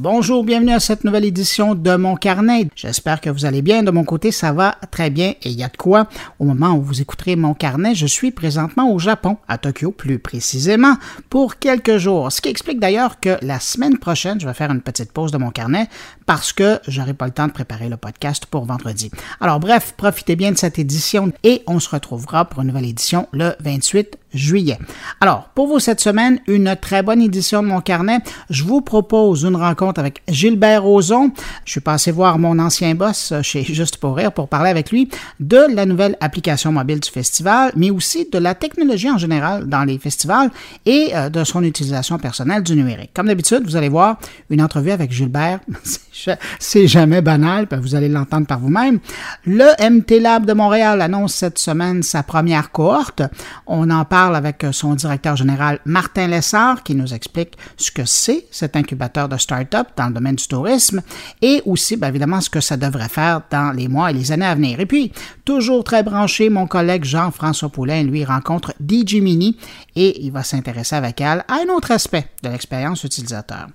Bonjour, bienvenue à cette nouvelle édition de mon carnet. J'espère que vous allez bien. De mon côté, ça va très bien et il y a de quoi. Au moment où vous écouterez mon carnet, je suis présentement au Japon, à Tokyo plus précisément, pour quelques jours. Ce qui explique d'ailleurs que la semaine prochaine, je vais faire une petite pause de mon carnet parce que j'aurai pas le temps de préparer le podcast pour vendredi. Alors bref, profitez bien de cette édition et on se retrouvera pour une nouvelle édition le 28 Alors, pour vous cette semaine, une très bonne édition de mon carnet. Je vous propose une rencontre avec Gilbert Rozon. Je suis passé voir mon ancien boss chez Juste pour rire pour parler avec lui de la nouvelle application mobile du festival, mais aussi de la technologie en général dans les festivals et euh, de son utilisation personnelle du numérique. Comme d'habitude, vous allez voir une entrevue avec Gilbert. C'est jamais banal, vous allez l'entendre par vous-même. Le MT Lab de Montréal annonce cette semaine sa première cohorte. On en parle avec euh, son directeur général Martin Lessard qui nous explique ce que c'est cet incubateur de start-up dans le domaine du tourisme et aussi, bien évidemment, ce que ça devrait faire dans les mois et les années à venir. Et puis, toujours très branché, mon collègue Jean-François Poulain, lui, rencontre DJ Mini et il va s'intéresser avec elle à un autre aspect de l'expérience utilisateur.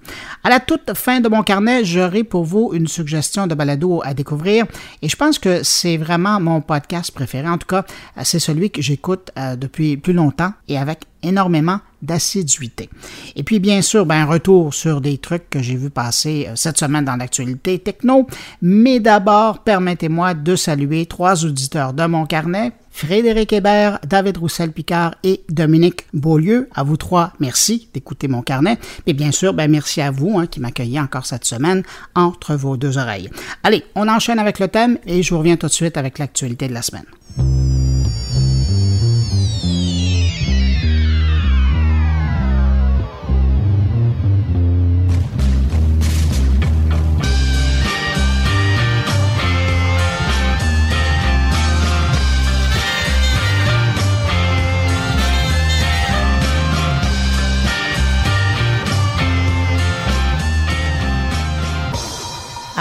À la toute fin de mon carnet, j'aurai pour vous une suggestion de balado à découvrir et je pense que c'est vraiment mon podcast préféré. En tout cas, c'est celui que j'écoute euh, depuis plus longtemps et avec énormément d'assiduité. Et puis, bien sûr, ben, retour sur des trucs que j'ai vu passer euh, cette semaine dans l'actualité techno. Mais d'abord, permettez-moi de saluer trois auditeurs de mon carnet. Frédéric Hébert, David Roussel-Picard et Dominique Beaulieu. À vous trois, merci d'écouter mon carnet. Et bien sûr, ben, merci à vous hein, qui m'accueillez encore cette semaine entre vos deux oreilles. Allez, on enchaîne avec le thème et je vous reviens tout de suite avec l'actualité de la semaine.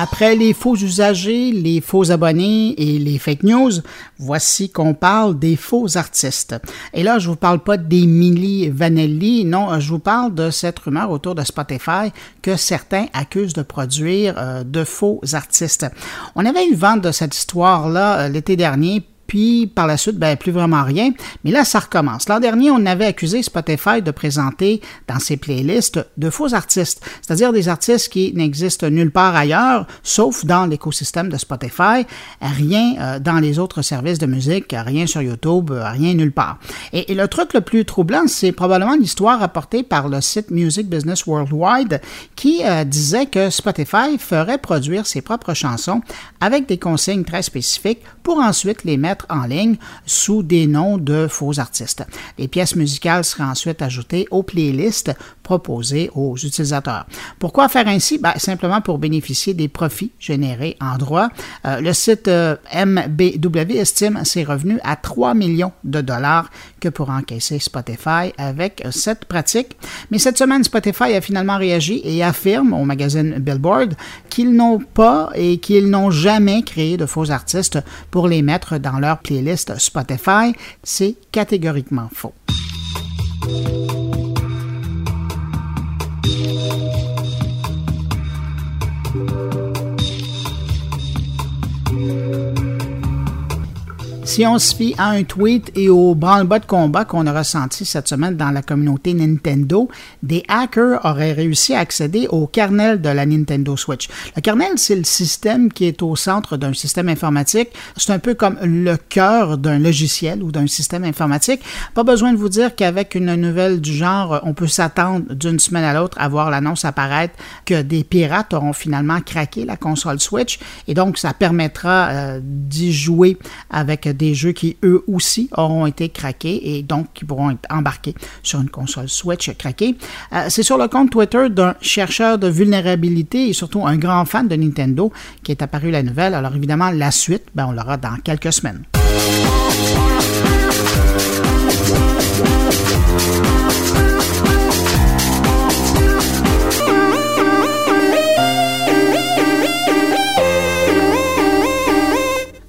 Après les faux usagers, les faux abonnés et les fake news, voici qu'on parle des faux artistes. Et là, je vous parle pas d'Emily Vanelli, non, je vous parle de cette rumeur autour de Spotify que certains accusent de produire euh, de faux artistes. On avait eu vent de cette histoire-là euh, l'été dernier puis par la suite, ben, plus vraiment rien. Mais là, ça recommence. L'an dernier, on avait accusé Spotify de présenter dans ses playlists de faux artistes, c'est-à-dire des artistes qui n'existent nulle part ailleurs, sauf dans l'écosystème de Spotify, rien euh, dans les autres services de musique, rien sur YouTube, rien nulle part. Et, le truc le plus troublant, c'est probablement l'histoire rapportée par le site Music Business Worldwide qui euh, disait que Spotify ferait produire ses propres chansons avec des consignes très spécifiques pour ensuite les mettre en ligne sous des noms de faux artistes. Les pièces musicales seraient ensuite ajoutées aux playlists proposées aux utilisateurs. Pourquoi faire ainsi? Ben, simplement pour bénéficier des profits générés en droit. Euh, le site euh, MBW estime ses revenus à 3 millions de dollars que pour encaisser Spotify avec cette pratique. Mais cette semaine, Spotify a finalement réagi et affirme au magazine Billboard qu'ils n'ont pas et qu'ils n'ont jamais créé de faux artistes pour les mettre dans leur playlist Spotify. C'est catégoriquement faux. Si on se fie à un tweet et au branle-bas de combat qu'on a ressenti cette semaine dans la communauté Nintendo, des hackers auraient réussi à accéder au kernel de la Nintendo Switch. Le kernel, c'est le système qui est au centre d'un système informatique. C'est un peu comme le cœur d'un logiciel ou d'un système informatique. Pas besoin de vous dire qu'avec une nouvelle du genre, on peut s'attendre d'une semaine à l'autre à voir l'annonce apparaître que des pirates auront finalement craqué la console Switch et donc ça permettra euh, d'y jouer avec des des jeux qui, eux aussi, auront été craqués et donc qui pourront être embarqués sur une console Switch craquée. Euh, c'est sur le compte Twitter d'un chercheur de vulnérabilité et surtout un grand fan de Nintendo qui est apparu la nouvelle. Alors évidemment, la suite, ben, on l'aura dans quelques semaines.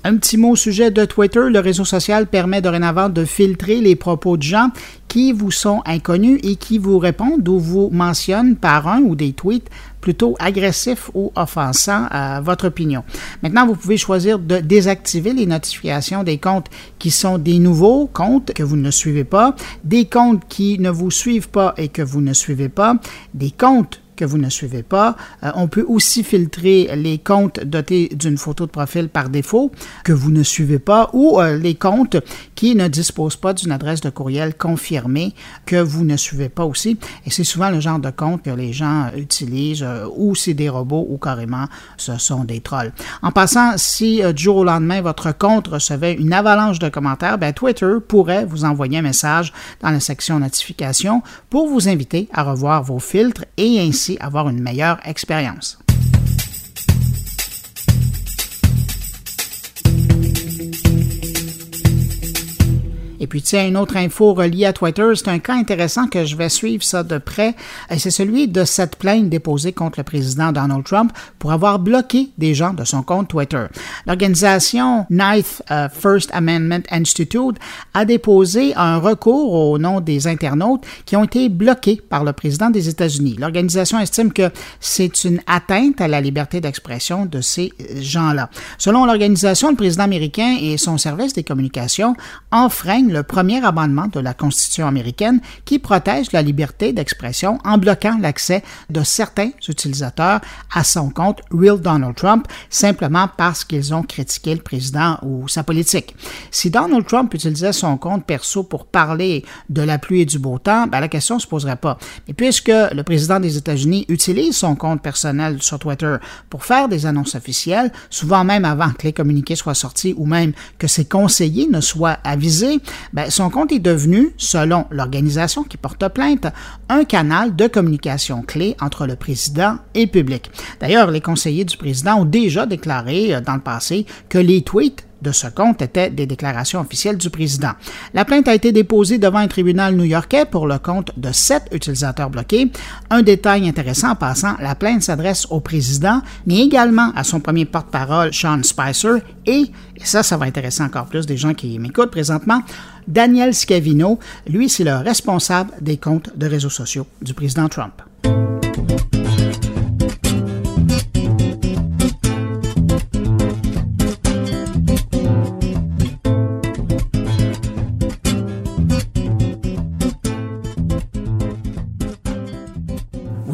Un petit mot au sujet de Twitter. Le réseau social permet dorénavant de filtrer les propos de gens qui vous sont inconnus et qui vous répondent ou vous mentionnent par un ou des tweets plutôt agressif ou offensant à votre opinion. Maintenant, vous pouvez choisir de désactiver les notifications des comptes qui sont des nouveaux comptes que vous ne suivez pas, des comptes qui ne vous suivent pas et que vous ne suivez pas, des comptes que vous ne suivez pas. Euh, on peut aussi filtrer les comptes dotés d'une photo de profil par défaut que vous ne suivez pas ou euh, les comptes qui ne disposent pas d'une adresse de courriel confirmée que vous ne suivez pas aussi. Et c'est souvent le genre de compte que les gens utilisent euh, ou c'est des robots ou carrément ce sont des trolls. En passant, si du jour au lendemain votre compte recevait une avalanche de commentaires, ben, Twitter pourrait vous envoyer un message dans la section notification pour vous inviter à revoir vos filtres et ainsi avoir une meilleure expérience. Et puis, tiens, une autre info reliée à Twitter, c'est un cas intéressant que je vais suivre ça de près, et c'est celui de cette plainte déposée contre le président Donald Trump pour avoir bloqué des gens de son compte Twitter. L'organisation Ninth euh, First Amendment Institute a déposé un recours au nom des internautes qui ont été bloqués par le président des États-Unis. L'organisation estime que c'est une atteinte à la liberté d'expression de ces gens-là. Selon l'organisation, le président américain et son service des communications enfreignent le premier amendement de la Constitution américaine qui protège la liberté d'expression en bloquant l'accès de certains utilisateurs à son compte Real Donald Trump simplement parce qu'ils ont critiqué le président ou sa politique. Si Donald Trump utilisait son compte perso pour parler de la pluie et du beau temps, ben la question ne se poserait pas. Mais puisque le président des États-Unis utilise son compte personnel sur Twitter pour faire des annonces officielles, souvent même avant que les communiqués soient sortis ou même que ses conseillers ne soient avisés, ben, son compte est devenu, selon l'organisation qui porte plainte, un canal de communication clé entre le président et le public. D'ailleurs, les conseillers du président ont déjà déclaré euh, dans le passé que les tweets de ce compte étaient des déclarations officielles du président. La plainte a été déposée devant un tribunal new-yorkais pour le compte de sept utilisateurs bloqués. Un détail intéressant en passant, la plainte s'adresse au président, mais également à son premier porte-parole, Sean Spicer, et, et ça, ça va intéresser encore plus des gens qui m'écoutent présentement, Daniel Scavino. Lui, c'est le responsable des comptes de réseaux sociaux du président Trump.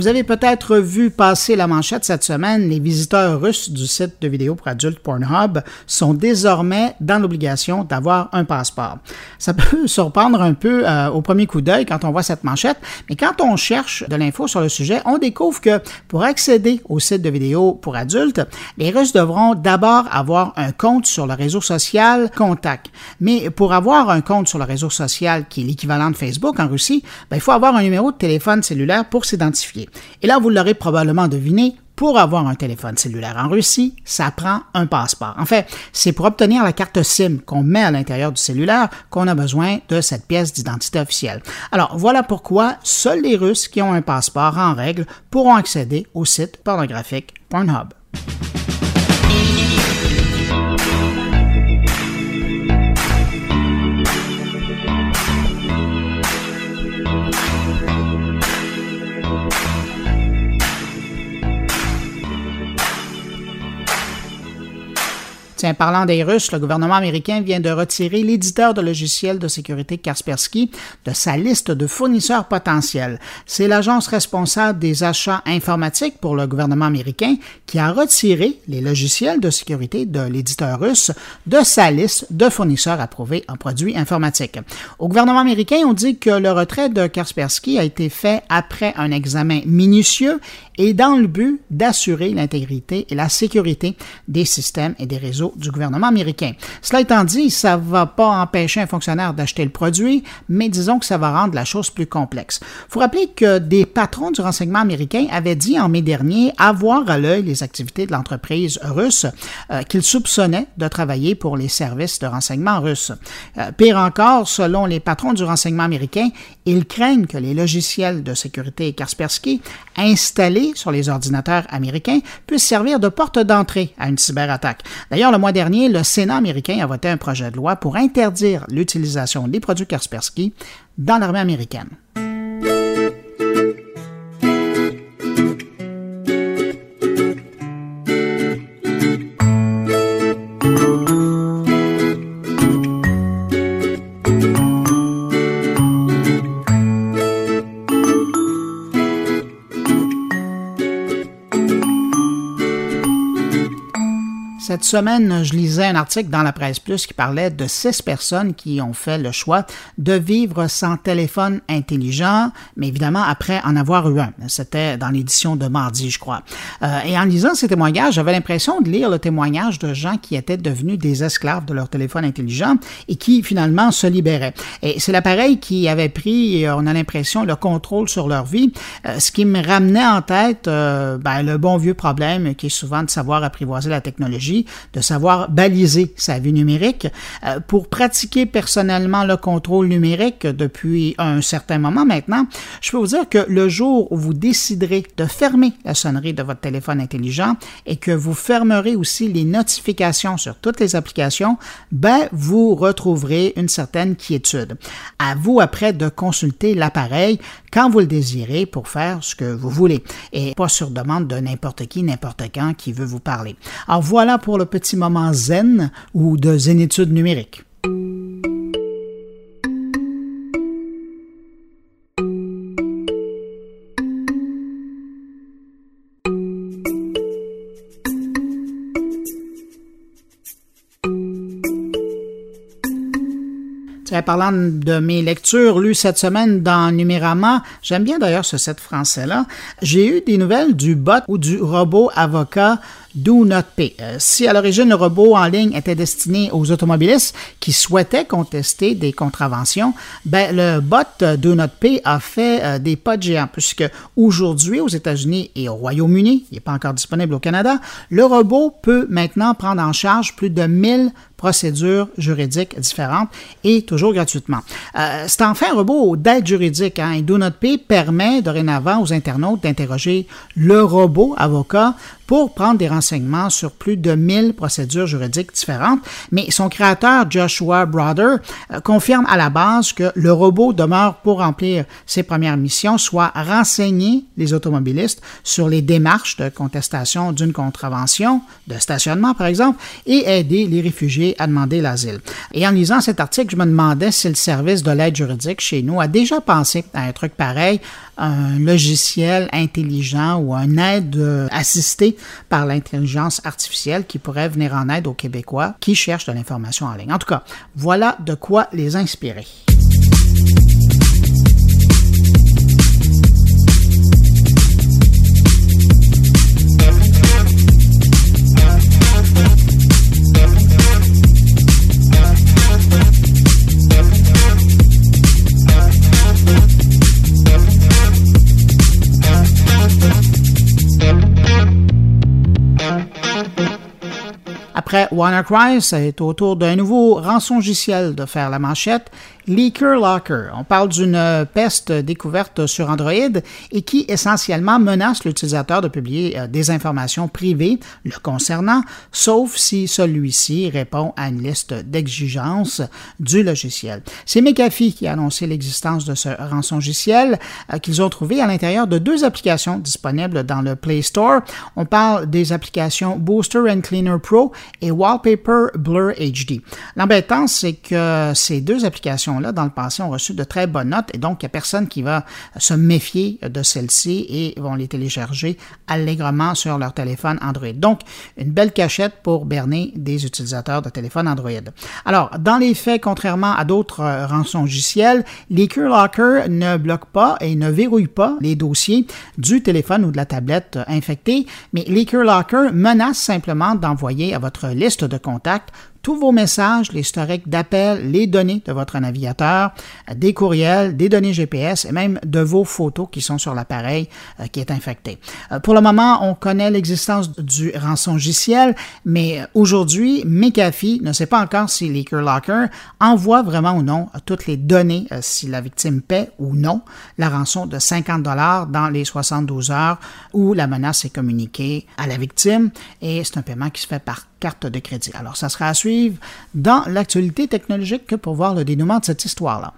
Avez peut-être vu passer la manchette cette semaine, les visiteurs russes du site de vidéos pour adultes Pornhub sont désormais dans l'obligation d'avoir un passeport. Ça peut surprendre un peu euh, au premier coup d'œil quand on voit cette manchette, mais quand on cherche de l'info sur le sujet, on découvre que pour accéder au site de vidéos pour adultes, les Russes devront d'abord avoir un compte sur le réseau social Contact. Mais pour avoir un compte sur le réseau social qui est l'équivalent de Facebook en Russie, ben, il faut avoir un numéro de téléphone cellulaire pour s'identifier. Et là, vous l'aurez probablement deviné, pour avoir un téléphone cellulaire en Russie, ça prend un passeport. En fait, c'est pour obtenir la carte SIM qu'on met à l'intérieur du cellulaire qu'on a besoin de cette pièce d'identité officielle. Alors, voilà pourquoi seuls les Russes qui ont un passeport en règle pourront accéder au site pornographique Pornhub. Tiens, parlant des Russes, le gouvernement américain vient de retirer l'éditeur de logiciels de sécurité Kaspersky de sa liste de fournisseurs potentiels. C'est l'agence responsable des achats informatiques pour le gouvernement américain qui a retiré les logiciels de sécurité de l'éditeur russe de sa liste de fournisseurs approuvés en produits informatiques. Au gouvernement américain, on dit que le retrait de Kaspersky a été fait après un examen minutieux et dans le but d'assurer l'intégrité et la sécurité des systèmes et des réseaux du gouvernement américain. Cela étant dit, ça ne va pas empêcher un fonctionnaire d'acheter le produit, mais disons que ça va rendre la chose plus complexe. Il faut rappeler que des patrons du renseignement américain avaient dit en mai dernier avoir à l'œil les activités de l'entreprise russe euh, qu'ils soupçonnaient de travailler pour les services de renseignement russes. Euh, pire encore, selon les patrons du renseignement américain, ils craignent que les logiciels de sécurité Kaspersky installés sur les ordinateurs américains puisse servir de porte d'entrée à une cyberattaque. D'ailleurs, le mois dernier, le Sénat américain a voté un projet de loi pour interdire l'utilisation des produits Kaspersky dans l'armée américaine. Cette semaine, je lisais un article dans la presse plus qui parlait de six personnes qui ont fait le choix de vivre sans téléphone intelligent, mais évidemment après en avoir eu un. C'était dans l'édition de mardi, je crois. Euh, et en lisant ces témoignages, j'avais l'impression de lire le témoignage de gens qui étaient devenus des esclaves de leur téléphone intelligent et qui finalement se libéraient. Et c'est l'appareil qui avait pris, on a l'impression, le contrôle sur leur vie, euh, ce qui me ramenait en tête euh, ben, le bon vieux problème qui est souvent de savoir apprivoiser la technologie de savoir baliser sa vie numérique. Euh, pour pratiquer personnellement le contrôle numérique depuis un certain moment maintenant, je peux vous dire que le jour où vous déciderez de fermer la sonnerie de votre téléphone intelligent et que vous fermerez aussi les notifications sur toutes les applications, ben, vous retrouverez une certaine quiétude. À vous après de consulter l'appareil quand vous le désirez pour faire ce que vous voulez et pas sur demande de n'importe qui, n'importe quand qui veut vous parler. Alors voilà pour le petit moment zen ou de zénitude numérique. Parlant de mes lectures lues cette semaine dans Numérama, j'aime bien d'ailleurs ce set français-là. J'ai eu des nouvelles du bot ou du robot avocat Do Not Pay. Euh, si à l'origine le robot en ligne était destiné aux automobilistes qui souhaitaient contester des contraventions, ben, le bot Do Not Pay a fait euh, des pas de géant puisque aujourd'hui aux États-Unis et au Royaume-Uni, il n'est pas encore disponible au Canada, le robot peut maintenant prendre en charge plus de 1000 procédures juridiques différentes et toujours gratuitement. c'est enfin un robot d'aide juridique. Hein, Do Not Pay permet dorénavant aux internautes d'interroger le robot avocat pour prendre des renseignements sur plus de 1000 procédures juridiques différentes, mais son créateur, Joshua Broder, euh, confirme à la base que le robot demeure pour remplir ses premières missions, soit renseigner les automobilistes sur les démarches de contestation d'une contravention, de stationnement par exemple, et aider les réfugiés à demander l'asile. Et en lisant cet article, je me demandais si le service de l'aide juridique chez nous a déjà pensé à un truc pareil, un logiciel intelligent ou un aide euh, assisté par l'intelligence artificielle qui pourrait venir en aide aux Québécois qui cherchent de l'information en ligne. En tout cas, voilà de quoi les inspirer. Après WannaCry, c'est au tour d'un nouveau rançongiciel de faire la manchette Leaker Locker. On parle d'une peste découverte sur Android et qui essentiellement menace l'utilisateur de publier euh, des informations privées le concernant, sauf si celui-ci répond à une liste d'exigences du logiciel. C'est McAfee qui a annoncé l'existence de ce rançongiciel euh, qu'ils ont trouvé à l'intérieur de deux applications disponibles dans le Play Store. On parle des applications Booster and Cleaner Pro et Wallpaper Blur HD. L'embêtant, c'est que ces deux applications dans le passé, ont reçu de très bonnes notes et donc il n'y a personne qui va se méfier de celles-ci et vont les télécharger allègrement sur leur téléphone Android. Donc, une belle cachette pour berner des utilisateurs de téléphone Android. Alors, dans les faits, contrairement à d'autres euh, rançongiciels, les Locker ne bloquent pas et ne verrouillent pas les dossiers du téléphone ou de la tablette infectés, mais les Locker menacent simplement d'envoyer à votre liste de contacts tous vos messages, l'historique d'appels, les données de votre navigateur, des courriels, des données GPS et même de vos photos qui sont sur l'appareil euh, qui est infecté. Euh, pour le moment, on connaît l'existence du rançongiciel, mais aujourd'hui, McAfee ne sait pas encore si LeakerLocker envoie vraiment ou non toutes les données euh, si la victime paie ou non la rançon de 50 dollars dans les 72 heures où la menace est communiquée à la victime et c'est un paiement qui se fait par carte de crédit. Alors, ça sera à suivre dans l'actualité technologique pour voir le dénouement de cette histoire-là.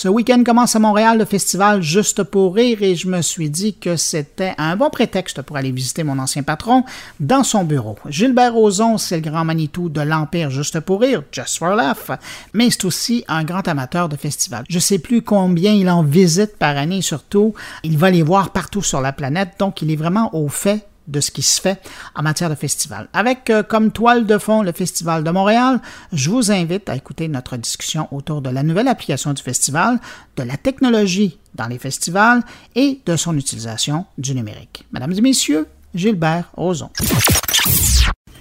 Ce week-end commence à Montréal le festival Juste pour rire et je me suis dit que c'était un bon prétexte pour aller visiter mon ancien patron dans son bureau. Gilbert Rozon, c'est le grand Manitou de l'Empire Juste pour rire, Just for Laugh, mais c'est aussi un grand amateur de festivals. Je sais plus combien il en visite par année, surtout, il va les voir partout sur la planète, donc il est vraiment au fait de ce qui se fait en matière de festival. Avec euh, comme toile de fond le Festival de Montréal, je vous invite à écouter notre discussion autour de la nouvelle application du festival, de la technologie dans les festivals et de son utilisation du numérique. Mesdames et messieurs, Gilbert Ozon.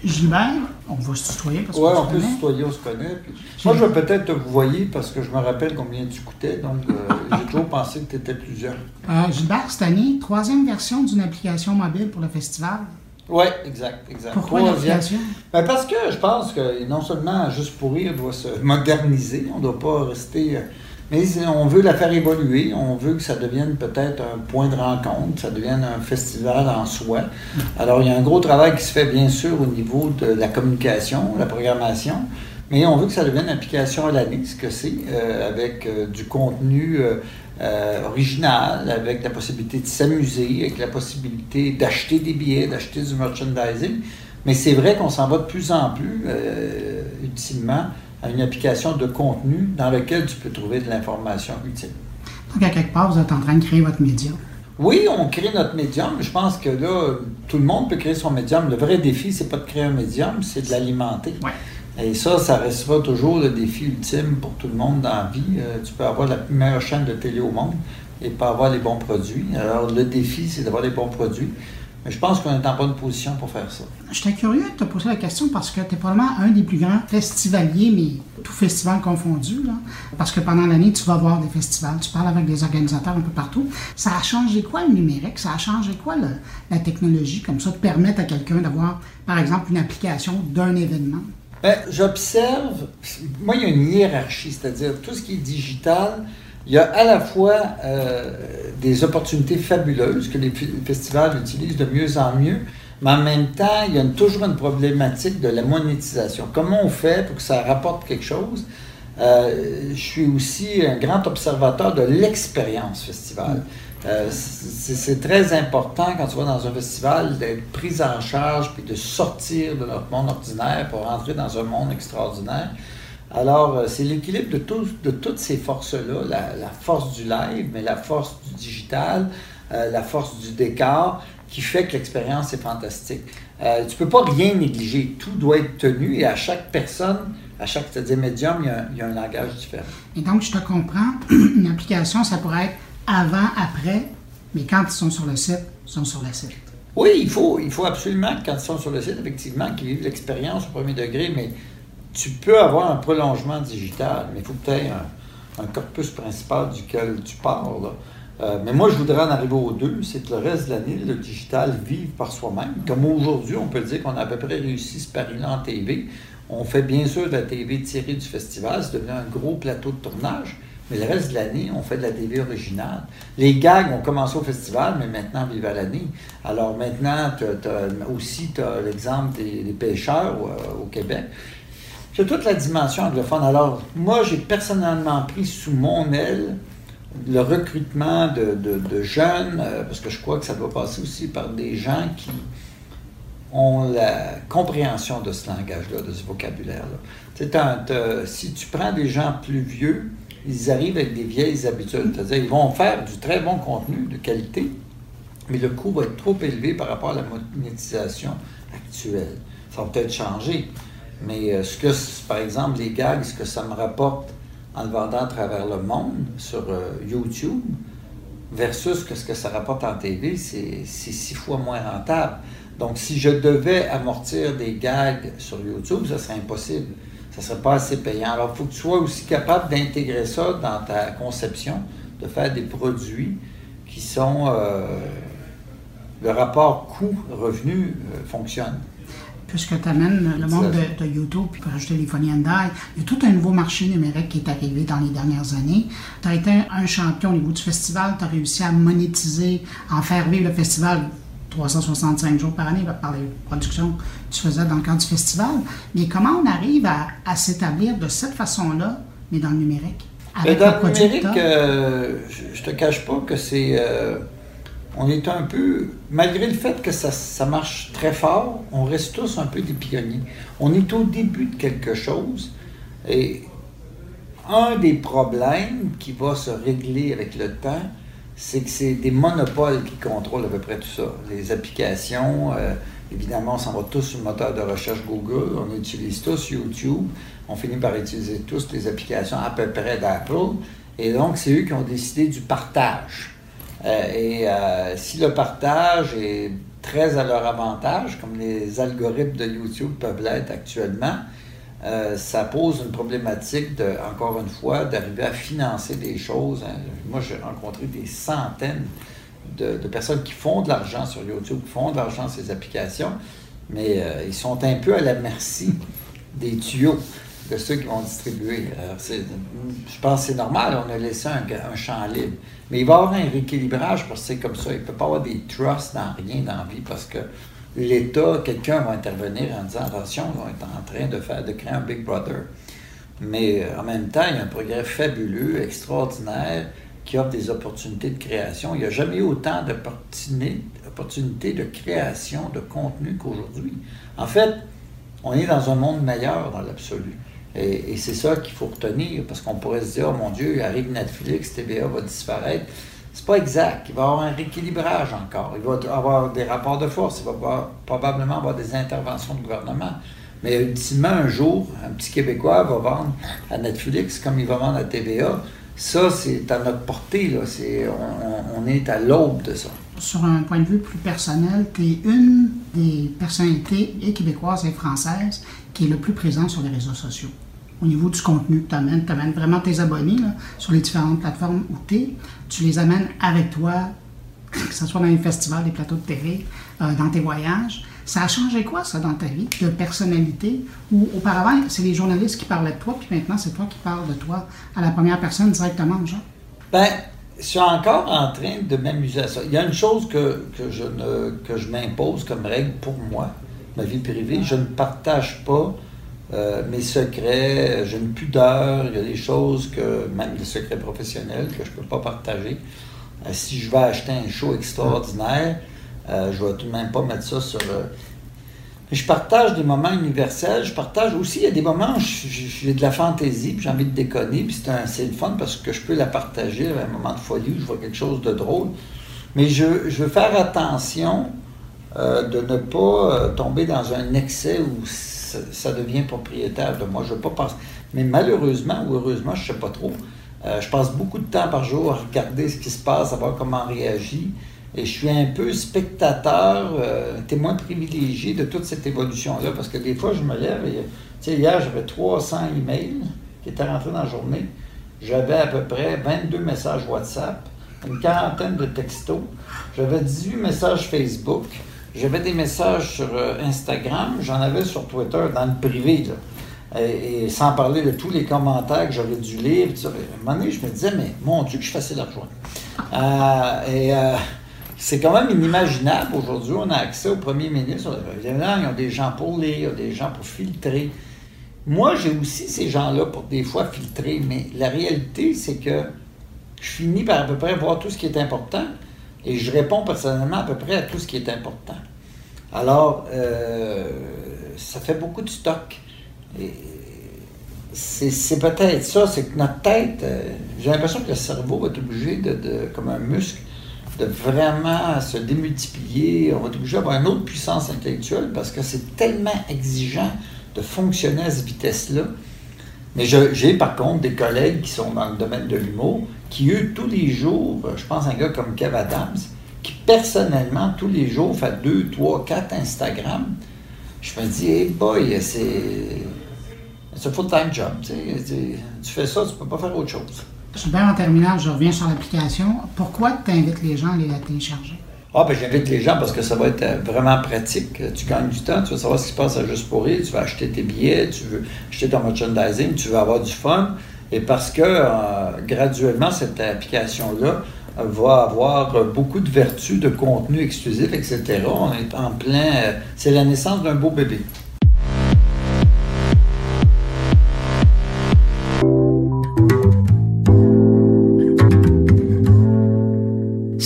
Gilbert, on va se tutoyer parce ouais, on peut se tutoyer, on se connaît. Moi, je vais peut-être te voyer parce que je me rappelle combien tu coûtais, donc euh, j'ai toujours pensé que tu étais plus jeune. Euh, Gilbert, cette année, troisième version d'une application mobile pour le festival. Oui, exact, exact. Pourquoi l'application? Ben parce que je pense que non seulement Juste pour rire doit se moderniser, on ne doit pas rester euh, mais on veut la faire évoluer, on veut que ça devienne peut-être un point de rencontre, ça devienne un festival en soi. Alors, il y a un gros travail qui se fait bien sûr au niveau de la communication, la programmation, mais on veut que ça devienne une application à l'année, ce que c'est, euh, avec euh, du contenu euh, original, avec la possibilité de s'amuser, avec la possibilité d'acheter des billets, d'acheter du merchandising. Mais c'est vrai qu'on s'en va de plus en plus, ultimement, à une application de contenu dans lequel tu peux trouver de l'information utile. Donc, à quelque part, vous êtes en train de créer votre médium. Oui, on crée notre médium. Je pense que là, tout le monde peut créer son médium. Le vrai défi, c'est pas de créer un médium, c'est de l'alimenter. Et ça, ça restera toujours le défi ultime pour tout le monde dans la vie. Euh, tu peux avoir la meilleure chaîne de télé au monde et pas avoir les bons produits. Alors, le défi, c'est d'avoir les bons produits. Je pense qu'on est en bonne position pour faire ça. J'étais curieux de te poser la question parce que tu es probablement un des plus grands festivaliers, mais tout festival confondu. Là. Parce que pendant l'année, tu vas voir des festivals, tu parles avec des organisateurs un peu partout. Ça a changé quoi le numérique? Ça a changé quoi la technologie comme ça, de permettre à quelqu'un d'avoir, par exemple, une application d'un événement? Bien, j'observe, moi, il y a une hiérarchie, c'est-à-dire tout ce qui est digital, il y a à la fois euh, des opportunités fabuleuses que les festivals utilisent de mieux en mieux, mais en même temps, il y a toujours une problématique de la monétisation. Comment on fait pour que ça rapporte quelque chose? Euh, je suis aussi un grand observateur de l'expérience festival. Euh, c'est très important quand tu vas dans un festival d'être pris en charge puis de sortir de notre monde ordinaire pour rentrer dans un monde extraordinaire. Alors, euh, c'est l'équilibre de, de toutes ces forces-là, la, force du live, mais la force du digital, euh, la force du décor, qui fait que l'expérience est fantastique. Euh, tu ne peux pas rien négliger, tout doit être tenu et à chaque personne, à chaque c'est-à-dire médium, il y, a, il y, a, un langage différent. Et donc, je te comprends, une application, ça pourrait être avant, après, mais quand ils sont sur le site, ils sont sur le site. Oui, il faut, il faut absolument que quand ils sont sur le site, effectivement, qu'ils vivent l'expérience au premier degré, mais tu peux avoir un prolongement digital, mais il faut que tu aies un, corpus principal duquel tu parles. Euh, mais moi, je voudrais en arriver aux deux, c'est que le reste de l'année, le digital vive par soi-même. Comme aujourd'hui, on peut dire qu'on a à peu près réussi ce pari-là en TV. On fait bien sûr de la TV tirée du festival, c'est devenu un gros plateau de tournage. Mais le reste de l'année, on fait de la TV originale. Les gags ont commencé au festival, mais maintenant vivent à l'année. Alors maintenant, tu as l'exemple des, pêcheurs euh, au Québec. Toute la dimension anglophone. Alors, moi, j'ai personnellement pris sous mon aile le recrutement de, jeunes, euh, parce que je crois que ça doit passer aussi par des gens qui ont la compréhension de ce langage-là, de ce vocabulaire-là. Si tu prends des gens plus vieux, ils arrivent avec des vieilles habitudes. C'est-à-dire, ils vont faire du très bon contenu de qualité, mais le coût va être trop élevé par rapport à la monétisation actuelle. Ça va peut-être changer. Mais euh, ce que, par exemple, les gags, ce que ça me rapporte en le vendant à travers le monde sur euh, YouTube versus ce que ça rapporte en TV, c'est six fois moins rentable. Donc, si je devais amortir des gags sur YouTube, ça serait impossible. Ça ne serait pas assez payant. Alors, il faut que tu sois aussi capable d'intégrer ça dans ta conception, de faire des produits qui sont... Euh, le rapport coût-revenu fonctionne puisque tu amènes le monde de, YouTube, puis pour ajouter les Funny and Die, il y a tout un nouveau marché numérique qui est arrivé dans les dernières années. Tu as été un champion au niveau du festival, tu as réussi à monétiser, en faire vivre le festival 365 jours par année par les productions que tu faisais dans le cadre du festival. Mais comment on arrive à, s'établir de cette façon-là, mais dans le numérique? Mais dans le numérique, euh, je, ne te cache pas que c'est. Euh, on est un peu. Malgré le fait que ça, marche très fort, on reste tous un peu des pionniers. On est au début de quelque chose. Et un des problèmes qui va se régler avec le temps, c'est que c'est des monopoles qui contrôlent à peu près tout ça. Les applications, euh, évidemment, on s'en va tous sur le moteur de recherche Google, on utilise tous YouTube, on finit par utiliser tous les applications à peu près d'Apple, et donc c'est eux qui ont décidé du partage. Euh, et euh, si le partage est très à leur avantage, comme les algorithmes de YouTube peuvent l'être actuellement, euh, ça pose une problématique, de, encore une fois, d'arriver à financer des choses. Hein. Moi, j'ai rencontré des centaines de, personnes qui font de l'argent sur YouTube, qui font de l'argent sur ces applications, mais ils sont un peu à la merci des tuyaux de ceux qui vont distribuer. je pense que c'est normal, on a laissé un, champ libre. Mais il va y avoir un rééquilibrage parce que c'est comme ça. Il ne peut pas avoir des trusts dans rien dans la vie parce que l'État, quelqu'un va intervenir en disant attention, on est en train de, faire, de créer un Big Brother. Mais euh, en même temps, il y a un progrès fabuleux, extraordinaire, qui offre des opportunités de création. Il n'y a jamais eu autant d'opportunités de création de contenu qu'aujourd'hui. En fait, on est dans un monde meilleur dans l'absolu. Et, c'est ça qu'il faut retenir, parce qu'on pourrait se dire, oh mon Dieu, il arrive Netflix, TVA va disparaître. C'est pas exact. Il va y avoir un rééquilibrage encore. Il va avoir des rapports de force. Il va probablement avoir des interventions de gouvernement. Mais ultimement, un jour, un petit Québécois va vendre à Netflix comme il va vendre à TVA. Ça, c'est à notre portée. Là. on, on, est à l'aube de ça. Sur un point de vue plus personnel, tu es une des personnalités et québécoises et françaises qui est le plus présent sur les réseaux sociaux. Au niveau du contenu que tu amènes, tu amènes vraiment tes abonnés sur les différentes plateformes où tu es. Tu les amènes avec toi, que ce soit dans les festivals, les plateaux de télé, euh, dans tes voyages. Ça a changé quoi, ça, dans ta vie, de personnalité? Ou auparavant, c'est les journalistes qui parlaient de toi, puis maintenant, c'est toi qui parles de toi à la première personne directement, Jean? Ben, je suis encore en train de m'amuser à ça. Il y a une chose que, que je, que je m'impose comme règle pour moi, ma vie privée. Je ne partage pas euh, mes secrets, j'ai une pudeur, il y a des choses que, même des secrets professionnels, que je ne peux pas partager. Euh, si je vais acheter un show extraordinaire, euh, je ne vais tout de même pas mettre ça sur je partage des moments universels. Je partage aussi, il y a des moments où j'ai de la fantaisie, puis j'ai envie de déconner, puis c'est le fun parce que je peux la partager à un moment de folie où je vois quelque chose de drôle. Mais je, veux faire attention euh, de ne pas euh, tomber dans un excès où ça, devient propriétaire de moi. Je veux pas penser. Mais malheureusement ou heureusement, je ne sais pas trop. Euh, je passe beaucoup de temps par jour à regarder ce qui se passe, à voir comment on réagit. Et je suis un peu spectateur, témoin privilégié de toute cette évolution-là, parce que des fois, je me lève et, tu sais, hier, j'avais 300 emails qui étaient rentrés dans la journée. J'avais à peu près 22 messages WhatsApp, une quarantaine de textos. J'avais 18 messages Facebook. J'avais des messages sur euh, Instagram, j'en avais sur Twitter dans le privé, Et, sans parler de tous les commentaires que j'aurais dû lire. À un moment donné, je me disais, mais mon Dieu, que je suis facile à rejoindre. Et euh, c'est quand même inimaginable. Aujourd'hui, on a accès au premier ministre. Il y a des gens pour lire, il y a des gens pour filtrer. Moi, j'ai aussi ces gens-là pour des fois filtrer, mais la réalité, c'est que je finis par à peu près voir tout ce qui est important. Et je réponds personnellement à peu près à tout ce qui est important. Alors, euh, ça fait beaucoup de stock. c'est peut-être ça, c'est que notre tête, euh, j'ai l'impression que le cerveau va être obligé de, comme un muscle, de vraiment se démultiplier. On va être obligé d'avoir une autre puissance intellectuelle parce que c'est tellement exigeant de fonctionner à cette vitesse-là. Mais j'ai par contre des collègues qui sont dans le domaine de l'humour qui, eux, tous les jours, je pense à un gars comme Kev Adams, qui personnellement, tous les jours, fait deux, trois, quatre Instagram. Je me dis, hey boy, c'est. C'est un full-time job. Tu, fais ça, tu peux pas faire autre chose. Super, en terminale, je reviens sur l'application. Pourquoi tu invites les gens à les télécharger? Ah, ben j'invite les gens parce que ça va être euh, vraiment pratique. Tu gagnes du temps, tu vas savoir ce qui se passe à Juste pour rire, tu vas acheter tes billets, tu veux acheter ton merchandising, tu veux avoir du fun. Et parce que euh, graduellement, cette application-là va avoir beaucoup de vertus, de contenu exclusif, etc. On est en plein. Euh, c'est la naissance d'un beau bébé.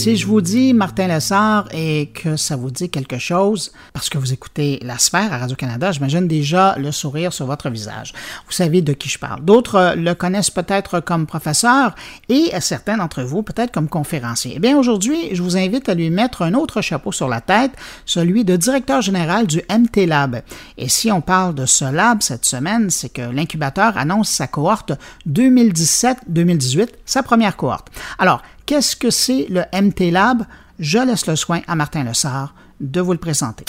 Si je vous dis Martin Lessard et que ça vous dit quelque chose, parce que vous écoutez La Sphère à Radio-Canada, j'imagine déjà le sourire sur votre visage. Vous savez de qui je parle. D'autres euh, le connaissent peut-être comme professeur et certains d'entre vous peut-être comme conférencier. Eh bien, aujourd'hui, je vous invite à lui mettre un autre chapeau sur la tête, celui de directeur général du MT Lab. Et si on parle de ce lab cette semaine, c'est que l'incubateur annonce sa cohorte 2017-2018, sa première cohorte. Alors, Qu'est-ce que c'est le MT Lab? Je laisse le soin à Martin Lessard de vous le présenter.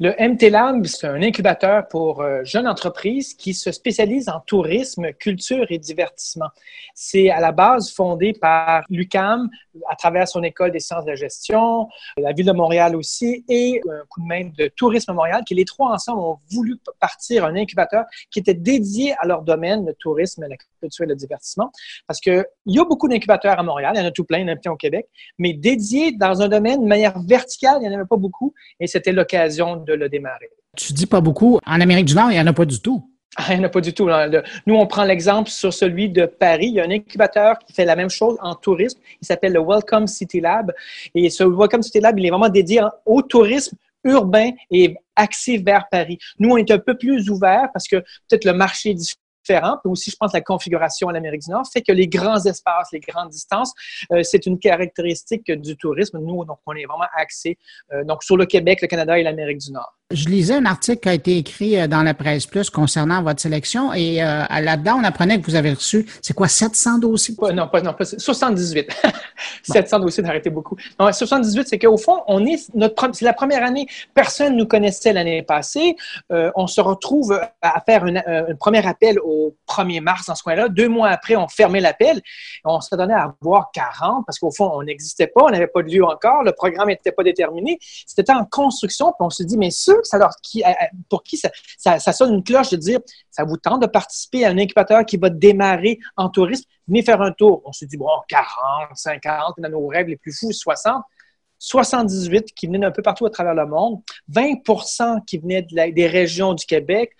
Le MT Lab, c'est un incubateur pour euh, jeunes entreprises qui se spécialisent en tourisme, culture et divertissement. C'est à la base fondé par l'UCAM à travers son école des sciences de la gestion, la ville de Montréal aussi et un coup de main de Tourisme Montréal, qui les trois ensemble ont voulu partir un incubateur qui était dédié à leur domaine, le tourisme, la culture et le divertissement. Parce qu'il y a beaucoup d'incubateurs à Montréal, il y en a tout plein, il y en a plein au Québec, mais dédiés dans un domaine de manière verticale, il n'y en avait pas beaucoup et c'était l'occasion de le démarrer. Tu dis pas beaucoup. En Amérique du Nord, il n'y en a pas du tout. Ah, il n'y pas du tout. Nous, on prend l'exemple sur celui de Paris. Il y a un incubateur qui fait la même chose en tourisme. Il s'appelle le Welcome City Lab. Et ce Welcome City Lab, il est vraiment dédié au tourisme urbain et axé vers Paris. Nous, on est un peu plus ouvert parce que peut-être le marché est différent. Puis aussi, je pense, la configuration en Amérique du Nord fait que les grands espaces, les grandes distances, euh, c'est une caractéristique du tourisme. Nous, donc, on est vraiment axé euh, donc sur le Québec, le Canada et l'Amérique du Nord. Je lisais un article qui a été écrit euh, dans la presse plus concernant votre sélection et euh, là-dedans, on apprenait que vous avez reçu, c'est quoi, 700 dossiers? non, pas, non, pas 78. 700 dossiers, d'arrêter beaucoup. Non, 78, c'est qu'au fond, on est notre c'est la première année, personne ne nous connaissait l'année passée. Euh, on se retrouve à faire un premier appel au 1er mars dans ce coin-là. Deux mois après, on fermait l'appel. On se donné à avoir 40 parce qu'au fond, on n'existait pas, on n'avait pas de lieu encore, le programme n'était pas déterminé. C'était en construction, puis on se dit, mais pour qui ça, sonne une cloche de dire ça vous tente de participer à un incubateur qui va démarrer en tourisme, venez faire un tour. On se dit, bon, 40, 50, dans nos rêves les plus fous, 60. 78 qui venaient d'un peu partout à travers le monde, 20% qui venaient des régions du Québec,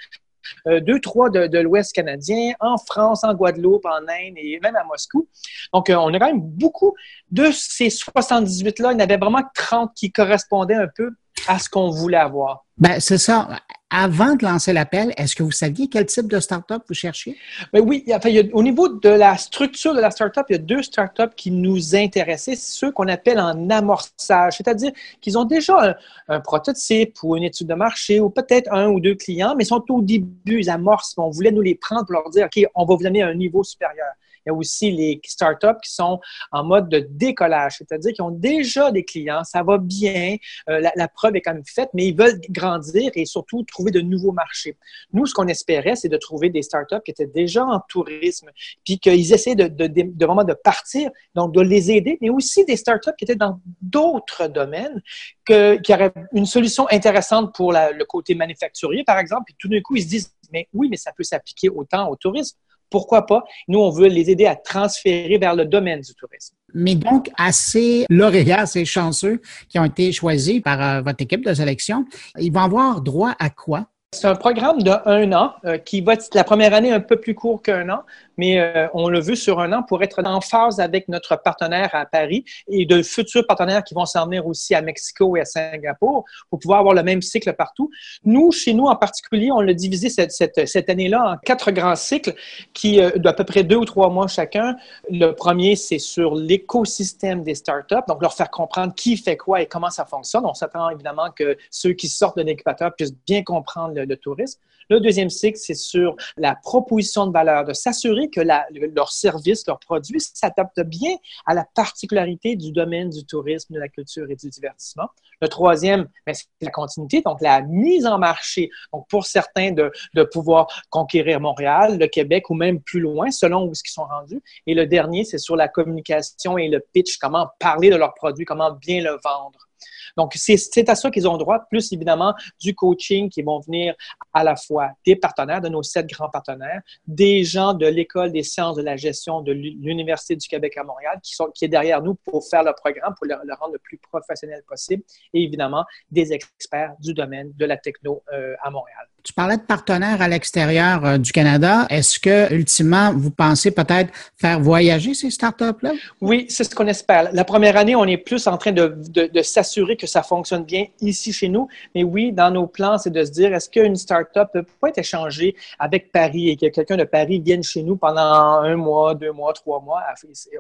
2-3 euh, de, l'Ouest canadien, en France, en Guadeloupe, en Inde et même à Moscou. Donc, euh, on a quand même beaucoup de ces 78-là. Il y en avait vraiment 30 qui correspondaient un peu à ce qu'on voulait avoir. Ben, c'est ça. Avant de lancer l'appel, est-ce que vous saviez quel type de start-up vous cherchiez? Ben oui, enfin, au niveau de la structure de la start-up, il y a deux start-up qui nous intéressaient, ceux qu'on appelle en amorçage, c'est-à-dire qu'ils ont déjà un, prototype ou une étude de marché ou peut-être un ou deux clients, mais sont au début, ils amorcent. On voulait nous les prendre pour leur dire, OK, on va vous donner un niveau supérieur. Il y a aussi les startups qui sont en mode de décollage, c'est-à-dire qu'ils ont déjà des clients, ça va bien, euh, la, preuve est quand même faite, mais ils veulent grandir et surtout trouver de nouveaux marchés. Nous, ce qu'on espérait, c'est de trouver des startups qui étaient déjà en tourisme, puis qu'ils essaient de, vraiment de partir, donc de les aider, mais aussi des startups qui étaient dans d'autres domaines, qui auraient une solution intéressante pour le côté manufacturier, par exemple, puis tout d'un coup, ils se disent, mais oui, mais ça peut s'appliquer autant au tourisme pourquoi pas? Nous, on veut les aider à transférer vers le domaine du tourisme. Mais donc, assez lauréats, assez chanceux qui ont été choisis par euh, votre équipe de sélection, ils vont avoir droit à quoi? C'est un programme de un an euh, qui va être la première année un peu plus court qu'un an, mais euh, on le veut sur un an pour être en phase avec notre partenaire à Paris et de futurs partenaires qui vont s'en venir aussi à Mexico et à Singapour pour pouvoir avoir le même cycle partout. Nous, chez nous en particulier, on l'a divisé cette, année-là en quatre grands cycles qui euh, d'à peu près deux ou trois mois chacun. Le premier, c'est sur l'écosystème des startups, donc leur faire comprendre qui fait quoi et comment ça fonctionne. On s'attend évidemment que ceux qui sortent de l'incubateur puissent bien comprendre le tourisme. Le deuxième cycle, c'est sur la proposition de valeur, de s'assurer que leur service, leur produit s'adapte bien à la particularité du domaine du tourisme, de la culture et du divertissement. Le troisième, ben, c'est la continuité, donc la mise en marché. Donc, pour certains, de, de pouvoir conquérir Montréal, le Québec ou même plus loin, selon où ils sont rendus. Et le dernier, c'est sur la communication et le pitch, comment parler de leur produit, comment bien le vendre. Donc, c'est à ça qu'ils ont droit, plus évidemment du coaching qui vont venir à la fois des partenaires, de nos sept grands partenaires, des gens de l'École des sciences de la gestion de l'Université du Québec à Montréal qui, est derrière nous pour faire le programme, pour le, rendre le plus professionnel possible, et évidemment des experts du domaine de la techno euh, à Montréal. Tu parlais de partenaires à l'extérieur euh, du Canada. Est-ce que, ultimement, vous pensez peut-être faire voyager ces startups-là? Oui, c'est ce qu'on espère. La première année, on est plus en train de, de, s'assurer que ça fonctionne bien ici chez nous. Mais oui, dans nos plans, c'est de se dire, est-ce qu'une startup peut pas être échangée avec Paris et que quelqu'un de Paris vienne chez nous pendant un mois, deux mois, trois mois?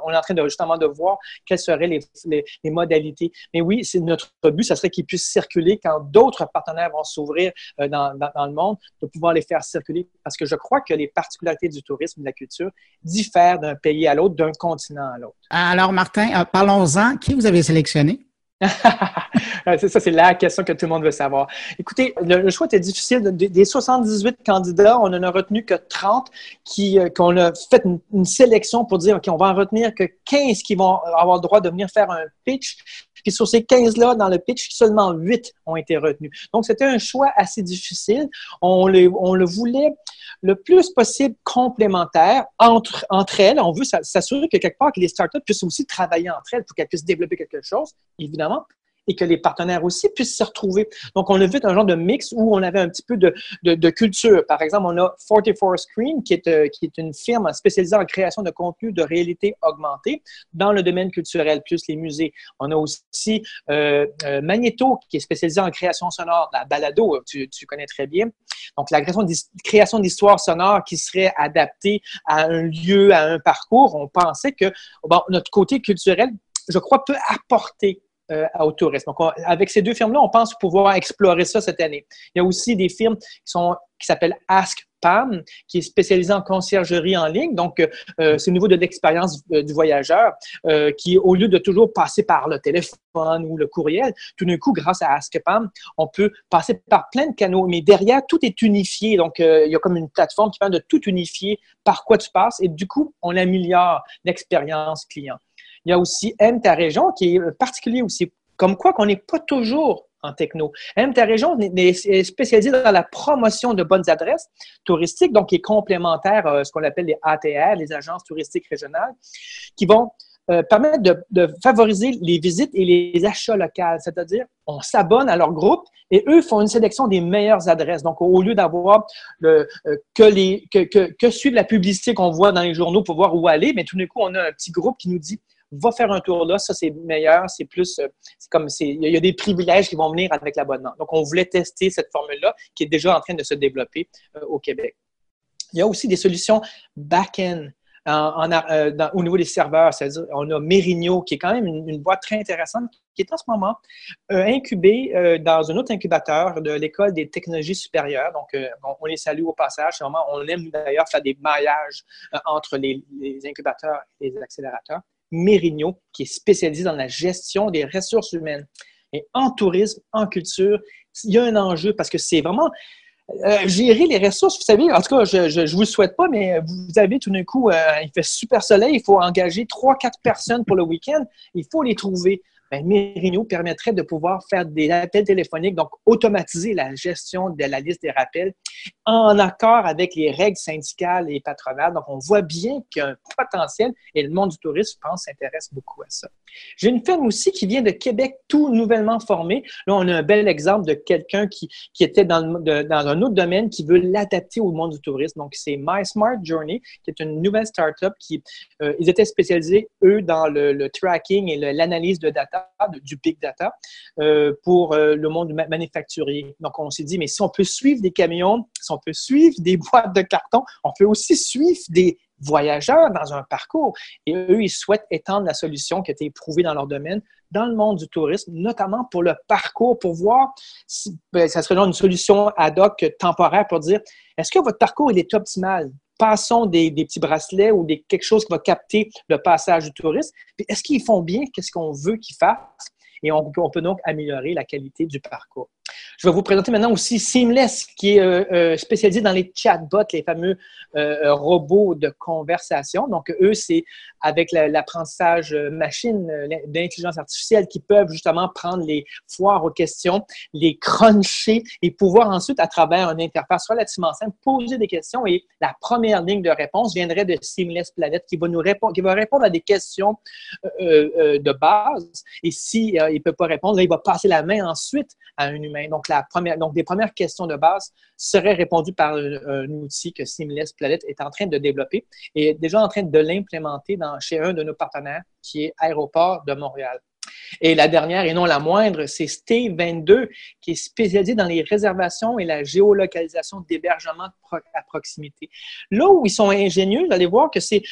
On est en train de, justement de voir quelles seraient les, les, modalités. Mais oui, c'est notre but, ça serait qu'ils puissent circuler quand d'autres partenaires vont s'ouvrir euh, dans, dans, dans le monde, de pouvoir les faire circuler parce que je crois que les particularités du tourisme et de la culture diffèrent d'un pays à l'autre, d'un continent à l'autre. Alors, Martin, euh, parlons-en. Qui vous avez sélectionné? c'est ça, c'est la question que tout le monde veut savoir. Écoutez, le, choix était difficile. Des 78 candidats, on n'en a retenu que 30 qui, euh, qu'on a fait une, sélection pour dire, OK, on va en retenir que 15 qui vont avoir le droit de venir faire un pitch. Puis sur ces 15-là, dans le pitch, seulement 8 ont été retenus. Donc, c'était un choix assez difficile. On le, voulait le plus possible complémentaire entre, entre elles. On veut s'assurer que quelque part que les startups puissent aussi travailler entre elles pour qu'elles puissent développer quelque chose, évidemment, et que les partenaires aussi puissent se retrouver. Donc, on a vu un genre de mix où on avait un petit peu de, culture. Par exemple, on a 44 Screen, qui est, euh, qui est une firme spécialisée en création de contenu de réalité augmentée dans le domaine culturel, plus les musées. On a aussi euh, euh, Magneto, qui est spécialisé en création sonore, la balado, tu, tu connais très bien. Donc, la création d'histoires sonores qui serait adaptée à un lieu, à un parcours, on pensait que bon, notre côté culturel, je crois, peut apporter euh, au tourisme. Donc, avec ces deux firmes-là, on pense pouvoir explorer ça cette année. Il y a aussi des firmes qui sont qui Ask Pam, qui est spécialisée en conciergerie en ligne. Donc, euh, c'est au niveau de l'expérience euh, du voyageur qui, au lieu de toujours passer par le téléphone ou le courriel, tout d'un coup, grâce à Pam, on peut passer par plein de canaux. Mais derrière, tout est unifié. Donc, il y a comme une plateforme qui permet de tout unifier par quoi tu passes. Et du coup, on améliore l'expérience client. Il y a aussi Aime ta région qui est particulier aussi. Comme quoi qu'on n'est pas toujours en techno. Aime ta région est spécialisée dans la promotion de bonnes adresses touristiques, donc qui est complémentaire à ce qu'on appelle les ATR, les agences touristiques régionales, qui vont euh, permettre de, favoriser les visites et les achats locaux. C'est-à-dire, on s'abonne à leur groupe et eux font une sélection des meilleures adresses. Donc, au lieu d'avoir euh, que, les, que, que, que suivre la publicité qu'on voit dans les journaux pour voir où aller, mais tout d'un coup, on a un petit groupe qui nous dit va faire un tour là, ça c'est meilleur, c'est plus, euh, c'est comme, il y a des privilèges qui vont venir avec l'abonnement. Donc, on voulait tester cette formule-là qui est déjà en train de se développer euh, au Québec. Il y a aussi des solutions back-end. Euh, au niveau des serveurs, c'est-à-dire on a Merino, qui est quand même une, boîte très intéressante, qui est en ce moment incubée dans un autre incubateur de l'École des technologies supérieures. Donc, on, les salue au passage. on aime d'ailleurs faire des maillages entre les, incubateurs et les accélérateurs. Mérigno, qui est spécialisé dans la gestion des ressources humaines. Et en tourisme, en culture, il y a un enjeu parce que c'est vraiment euh, gérer les ressources. Vous savez, en tout cas, je ne vous le souhaite pas, mais vous avez tout d'un coup, euh, il fait super soleil, il faut engager trois, quatre personnes pour le week-end, il faut les trouver ben, Merino permettrait de pouvoir faire des appels téléphoniques, donc automatiser la gestion de la liste des rappels en accord avec les règles syndicales et patronales. Donc, on voit bien qu'il y a un potentiel et le monde du tourisme, je pense, s'intéresse beaucoup à ça. J'ai une firme aussi qui vient de Québec, tout nouvellement formée. Là, on a un bel exemple de quelqu'un qui, qui était dans, dans, un autre domaine qui veut l'adapter au monde du tourisme. Donc, c'est My Smart Journey, qui est une nouvelle startup qui, euh, ils étaient spécialisés, eux, dans le, le tracking et l'analyse de data du big data, euh, pour euh, le monde manufacturier. Donc, on s'est dit, mais si on peut suivre des camions, si on peut suivre des boîtes de carton, on peut aussi suivre des voyageurs dans un parcours. Et eux, ils souhaitent étendre la solution qui a été éprouvée dans leur domaine dans le monde du tourisme, notamment pour le parcours, pour voir si ben, ça serait une solution ad hoc temporaire pour dire est-ce que votre parcours il est optimal? Passons des, petits bracelets ou quelque chose qui va capter le passage du touriste. Est-ce qu'ils font bien? Qu'est-ce qu'on veut qu'ils fassent? Et on peut donc améliorer la qualité du parcours. Je vais vous présenter maintenant aussi Seamless, qui est euh, euh, spécialisé dans les chatbots, les fameux euh, robots de conversation. Donc, eux, c'est avec l'apprentissage machine d'intelligence artificielle qui peuvent justement prendre les foires aux questions, les cruncher et pouvoir ensuite, à travers une interface relativement simple, poser des questions. Et la première ligne de réponse viendrait de Seamless Planet qui va nous répondre, qui va répondre à des questions de base. Et s'il si, ne peut pas répondre, il va passer la main ensuite à un humain Donc, la les premières questions de base seraient répondues par un, outil que Seamless Planet est en train de développer et déjà en train de l'implémenter chez un de nos partenaires qui est Aéroport de Montréal. Et la dernière, et non la moindre, c'est Stay22, qui est spécialisé dans les réservations et la géolocalisation d'hébergement à proximité. Là où ils sont ingénieux, vous allez voir que c'est,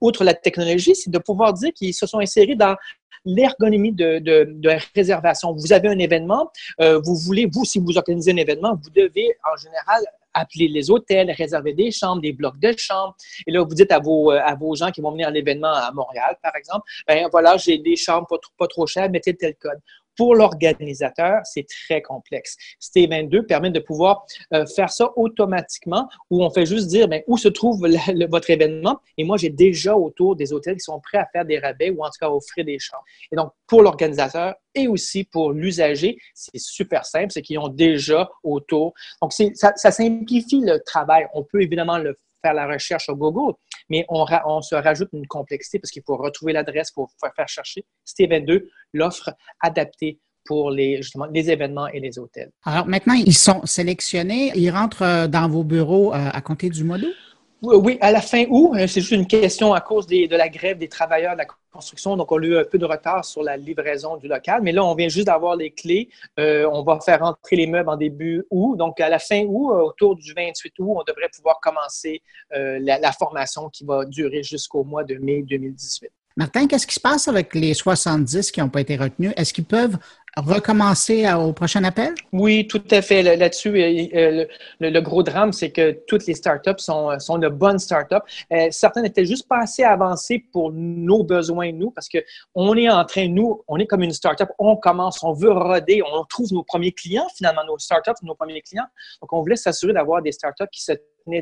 outre la technologie, c'est de pouvoir dire qu'ils se sont insérés dans l'ergonomie de, de, réservation. Vous avez un événement, euh, vous voulez, vous, si vous organisez un événement, vous devez en général appeler les hôtels, réserver des chambres, des blocs de chambres. Et là, vous dites à vos, euh, à vos gens qui vont venir à l'événement à Montréal, par exemple, ben voilà, j'ai des chambres pas trop, pas trop chères, mettez tel code pour l'organisateur, c'est très complexe. ST22 permet de pouvoir euh, faire ça automatiquement où on fait juste dire ben, où se trouve votre événement et moi, j'ai déjà autour des hôtels qui sont prêts à faire des rabais ou en tout cas offrir des chambres. Et donc, pour l'organisateur et aussi pour l'usager, c'est super simple, c'est qu'ils ont déjà autour. Donc, ça, ça simplifie le travail. On peut évidemment le la recherche au Google, mais on, se rajoute une complexité parce qu'il faut retrouver l'adresse pour faire, chercher. Steve2 l'offre adaptée pour les, justement, les événements et les hôtels. Alors maintenant, ils sont sélectionnés, ils rentrent euh, dans vos bureaux euh, à compter du mois d'août? Oui, à la fin août, euh, c'est juste une question à cause de la grève des travailleurs de la construction. Donc, on a eu un peu de retard sur la livraison du local. Mais là, on vient juste d'avoir les clés. Euh, on va faire rentrer les meubles en début août. Donc, à la fin août, euh, autour du 28 août, on devrait pouvoir commencer la formation qui va durer jusqu'au mois de mai 2018. Martin, qu'est-ce qui se passe avec les 70 qui n'ont pas été retenus? Est-ce qu'ils peuvent recommencer au prochain appel? Oui, tout à fait. Là-dessus, euh, le, gros drame, c'est que toutes les startups sont, sont de bonnes startups. Euh, certaines n'étaient juste pas assez avancées pour nos besoins, nous, parce que on est en train, nous, on est comme une startup, on commence, on veut roder, on trouve nos premiers clients, finalement, nos startups, nos premiers clients. Donc, on voulait s'assurer d'avoir des startups qui se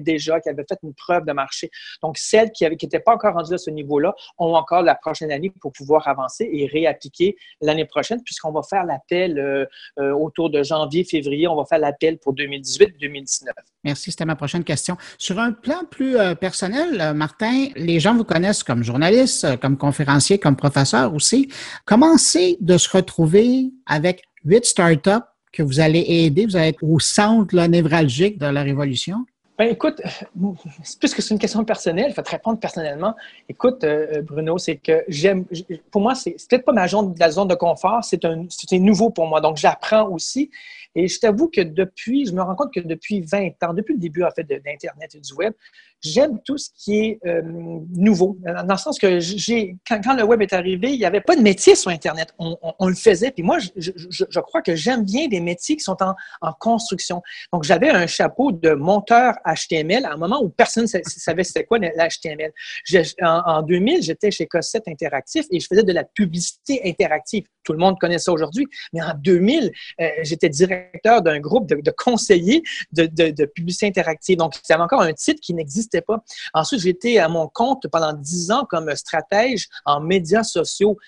déjà, qui avaient fait une preuve de marché. Donc, celles qui n'étaient pas encore rendues à ce niveau-là ont encore la prochaine année pour pouvoir avancer et réappliquer l'année prochaine, puisqu'on va faire l'appel euh, euh, autour de janvier, février, on va faire l'appel pour 2018-2019. Merci, c'était ma prochaine question. Sur un plan plus euh, personnel, Martin, les gens vous connaissent comme journaliste, comme conférencier, comme professeur aussi. Comment c'est de se retrouver avec huit startups que vous allez aider, vous allez être au centre névralgique de la révolution? Ben, écoute, puisque c'est une question personnelle, je vais te répondre personnellement. Écoute, euh, Bruno, c'est que j'aime, pour moi, c'est peut-être pas ma zone, zone de confort, c'est un, c'est nouveau pour moi. Donc, j'apprends aussi. Et je t'avoue que depuis, je me rends compte que depuis 20 ans, depuis le début, en fait, d'Internet et du Web, j'aime tout ce qui est euh, nouveau. Dans le sens que j'ai, quand, le web est arrivé, il n'y avait pas de métier sur Internet. On, le faisait. Puis moi, je, crois que j'aime bien des métiers qui sont en, construction. Donc, j'avais un chapeau de monteur HTML à un moment où personne ne savait c'était quoi l'HTML. En, en 2000, j'étais chez Cossette Interactif et je faisais de la publicité interactive. Tout le monde connaît ça aujourd'hui. Mais en 2000, euh, j'étais directeur d'un groupe de, conseillers de, de, de publicité interactive. Donc, c'était encore un titre qui n'existait pas. Ensuite, j'étais à mon compte pendant dix ans comme stratège en médias sociaux.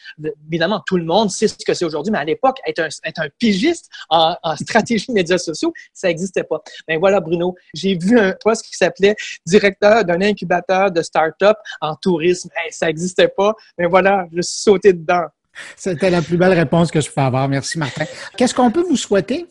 Évidemment, tout le monde sait ce que c'est aujourd'hui, mais à l'époque, être un, être un pigiste en, stratégie de médias sociaux, ça n'existait pas. Ben voilà, Bruno, j'ai vu un poste qui s'appelait directeur d'un incubateur de start-up en tourisme. ça n'existait pas. Mais voilà, je suis sauté dedans. C'était la plus belle réponse que je peux avoir. Merci, Martin. Qu'est-ce qu'on peut vous souhaiter?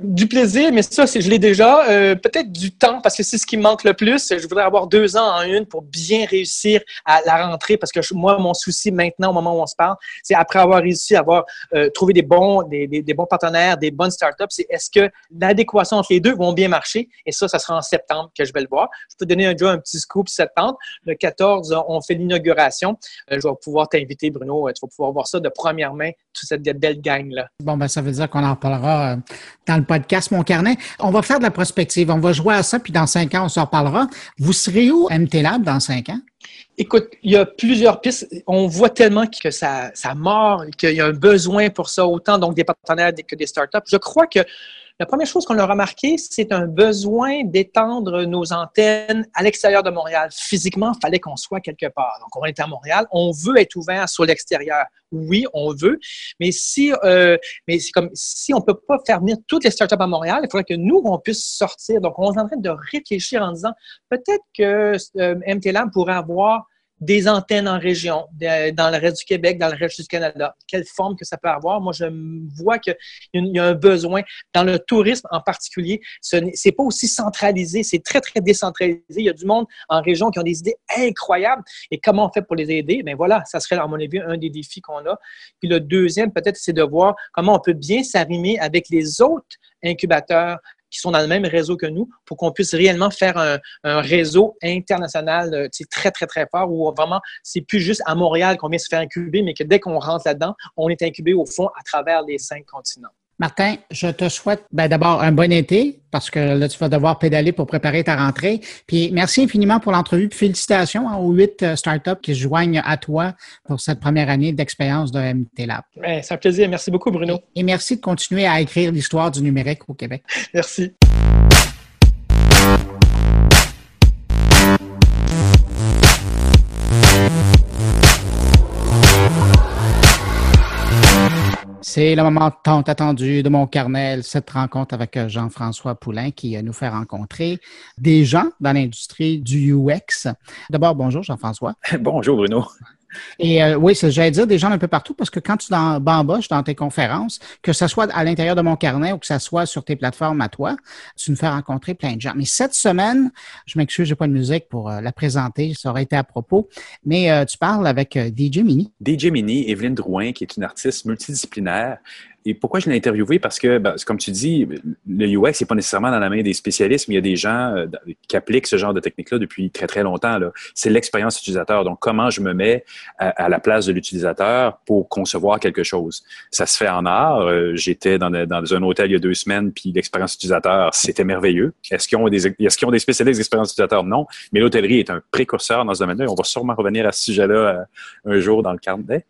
Du plaisir, mais ça, je l'ai déjà. Euh, peut-être du temps, parce que c'est ce qui me manque le plus. Je voudrais avoir deux ans en une pour bien réussir à la rentrée, parce que moi, mon souci maintenant, au moment où on se parle, c'est après avoir réussi à avoir euh, trouvé des bons, des, bons partenaires, des bonnes startups, c'est est-ce que l'adéquation entre les deux vont bien marcher? Et ça, ça sera en septembre que je vais le voir. Je peux donner un, un petit scoop septembre. Le 14, on fait l'inauguration. Euh, je vais pouvoir t'inviter, Bruno. Tu vas pouvoir voir ça de première main, toute cette belle gang-là. Bon, ben ça veut dire qu'on en reparlera dans le podcast Mon Carnet. On va faire de la prospective. On va jouer à ça, puis dans cinq ans, on s'en reparlera. Vous serez où, MT Lab, dans cinq ans? Écoute, il y a plusieurs pistes. On voit tellement que ça, ça mord, qu'il y a un besoin pour ça, autant donc des partenaires que des startups. Je crois que la première chose qu'on a remarqué, c'est un besoin d'étendre nos antennes à l'extérieur de Montréal. Physiquement, il fallait qu'on soit quelque part. Donc, on est à Montréal, on veut être ouvert sur l'extérieur. Oui, on veut, mais si, euh, mais c'est comme si on peut pas faire venir toutes les startups à Montréal, il faudrait que nous on puisse sortir. Donc, on est en train de réfléchir en disant peut-être que euh, MTLAM pourrait avoir des antennes en région, dans le reste du Québec, dans le reste du Canada. Quelle forme que ça peut avoir? Moi, je vois qu'il y a un besoin. Dans le tourisme en particulier, ce n'est pas aussi centralisé, c'est très, très décentralisé. Il y a du monde en région qui ont des idées incroyables. Et comment on fait pour les aider? Bien voilà, ça serait, à mon avis, un des défis qu'on a. Puis le deuxième, peut-être, c'est de voir comment on peut bien s'arrimer avec les autres incubateurs qui sont dans le même réseau que nous pour qu'on puisse réellement faire un, réseau international euh, très, très, très fort où vraiment, c'est plus juste à Montréal qu'on vient se faire incuber, mais que dès qu'on rentre là-dedans, on est incubé au fond à travers les cinq continents. Martin, je te souhaite ben, d'abord un bon été parce que là, tu vas devoir pédaler pour préparer ta rentrée. Puis merci infiniment pour l'entrevue. félicitations aux huit euh, startups qui se joignent à toi pour cette première année d'expérience de MT Lab. c'est un plaisir. Merci beaucoup, Bruno. et merci de continuer à écrire l'histoire du numérique au Québec. merci. C'est le moment tant attendu de mon carnet, cette rencontre avec euh, Jean-François Poulain qui euh, nous fait rencontrer des gens dans l'industrie du UX. D'abord, bonjour Jean-François. bonjour Bruno. Et euh, oui, j'allais dire des gens un peu partout parce que quand tu bamboches dans tes conférences, que ce soit à l'intérieur de mon carnet ou que ce soit sur tes plateformes à toi, tu nous fais rencontrer plein de gens. Mais cette semaine, je m'excuse, j'ai pas de musique pour euh, la présenter, ça aurait été à propos, mais euh, tu parles avec DJ Mini. DJ Mini, Evelyne Drouin, qui est une artiste multidisciplinaire, et pourquoi je l'ai interviewé? Parce que, ben, comme tu dis, le UX n'est pas nécessairement dans la main des spécialistes, mais il y a des gens euh, qui appliquent ce genre de technique-là depuis très, très longtemps. C'est l'expérience utilisateur. Donc, comment je me mets à, la place de l'utilisateur pour concevoir quelque chose? Ça se fait en art. Euh, j'étais dans, un hôtel il y a deux semaines, puis l'expérience utilisateur, c'était merveilleux. Est-ce qu'ils ont des, est-ce qu'ils ont spécialistes d'expérience utilisateur? Non. Mais l'hôtellerie est un précurseur dans ce domaine-là. On va sûrement revenir à ce sujet-là euh, un jour dans le carnet.